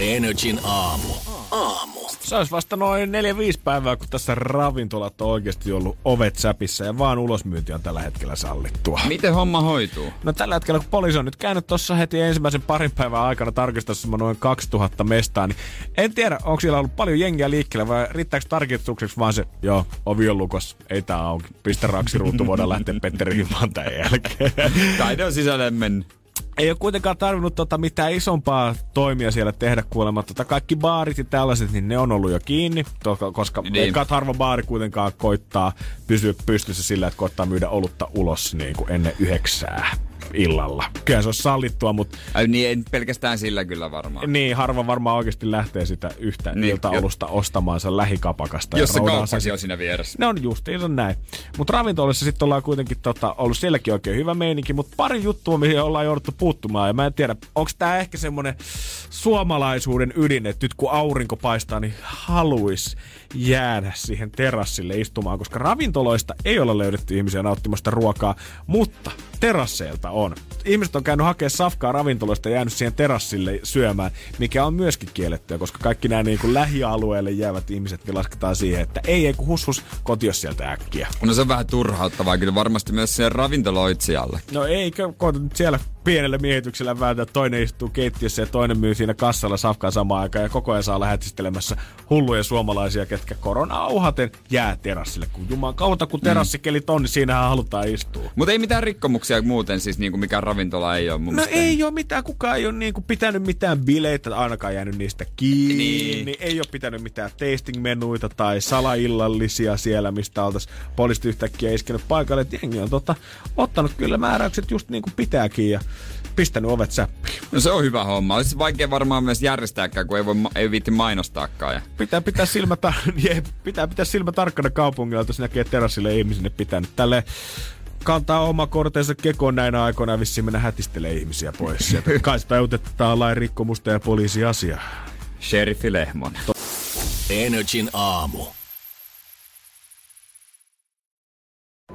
Energin aamu. Aamu. Se olisi vasta noin 4-5 päivää, kun tässä ravintolat on oikeasti ollut ovet säpissä ja vaan ulosmyynti on tällä hetkellä sallittua. Miten homma hoituu? No tällä hetkellä, kun poliisi on nyt käynyt tuossa heti ensimmäisen parin päivän aikana tarkistamassa noin 2000 mestaa, niin en tiedä, onko siellä ollut paljon jengiä liikkeellä vai riittääkö tarkistukseksi vaan se, joo, ovi on lukossa, ei tää auki, pistä raksiruutu, voidaan lähteä Petteri himaan tämän jälkeen. Tai ne on sisälle mennyt. Ei ole kuitenkaan tarvinnut tota mitään isompaa toimia siellä tehdä kuulemma. Tota kaikki baarit ja tällaiset, niin ne on ollut jo kiinni, koska Niin. niin. harva baari kuitenkaan koittaa pysyä pystyssä sillä, että koittaa myydä olutta ulos niin kuin ennen yhdeksää illalla. Kyllä se on sallittua, mutta Ai niin, ei pelkästään sillä kyllä varmaan. niin harva varmaan oikeasti lähtee sitä yhtä Niin, niin, iltaolusta ostamaansa lähikapakasta. Jos se kauppakin sit- on siinä vieressä. ne on justiinsa näin. Mutta ravintolassa sitten ollaan kuitenkin tota, ollut sielläkin oikein hyvä meininki, mutta pari juttua, mihin ollaan jouduttu puuttumaan. Ja mä en tiedä, onko tämä ehkä semmoinen suomalaisuuden ydin, että nyt kun aurinko paistaa, niin haluaisi jäädä siihen terassille istumaan, koska ravintoloista ei ole löydetty ihmisiä nauttimasta ruokaa, mutta terasseilta on. Ihmiset on käynyt hakemaan safkaa ravintoloista ja jäänyt siihen terassille syömään, mikä on myöskin kiellettyä, koska kaikki nämä niin kuin lähialueelle jäävät ihmiset niin lasketaan siihen, että ei, ei kun hushus kotios sieltä äkkiä. No se on vähän turhauttavaa kyllä varmasti myös siihen ravintoloitsijalle. No eikö, koeta nyt siellä pienellä miehityksellä vääntää, että toinen istuu keittiössä ja toinen myy siinä kassalla safkaa samaan aikaan ja koko ajan saa lähetistelemässä hulluja suomalaisia, ketkä korona uhaten jää terassille. Kun juman kautta, kun terassikelit on, niin siinähän halutaan istua. Mutta ei mitään rikkomuksia muuten, siis niinku mikään ravintola ei ole mun No mielestä. ei ole mitään, kukaan ei ole niinku pitänyt mitään bileitä, ainakaan jäänyt niistä kiinni. Niin. Niin. Ei ole pitänyt mitään tasting-menuita tai salaillallisia siellä, mistä oltaisiin poliisit yhtäkkiä iskenyt paikalle. Et jengi on tota, ottanut kyllä määräykset just niin kuin pitääkin ja pistänyt ovet säppiin. No se on hyvä homma. Olisi vaikea varmaan myös järjestääkään, kun ei, voi, ei viitti mainostaakaan. Ja... Pitää pitää silmä, ta- jep, pitää pitää silmä tarkkana kaupungilla, jos näkee terassille ihmisille pitänyt. Tälle kantaa oma kortensa kekoon näinä aikoina ja vissiin mennä hätistelee ihmisiä pois sieltä. Kai sitä utetaan lain rikkomusta ja poliisiasia. Sheriffi Lehmonen. Energin aamu.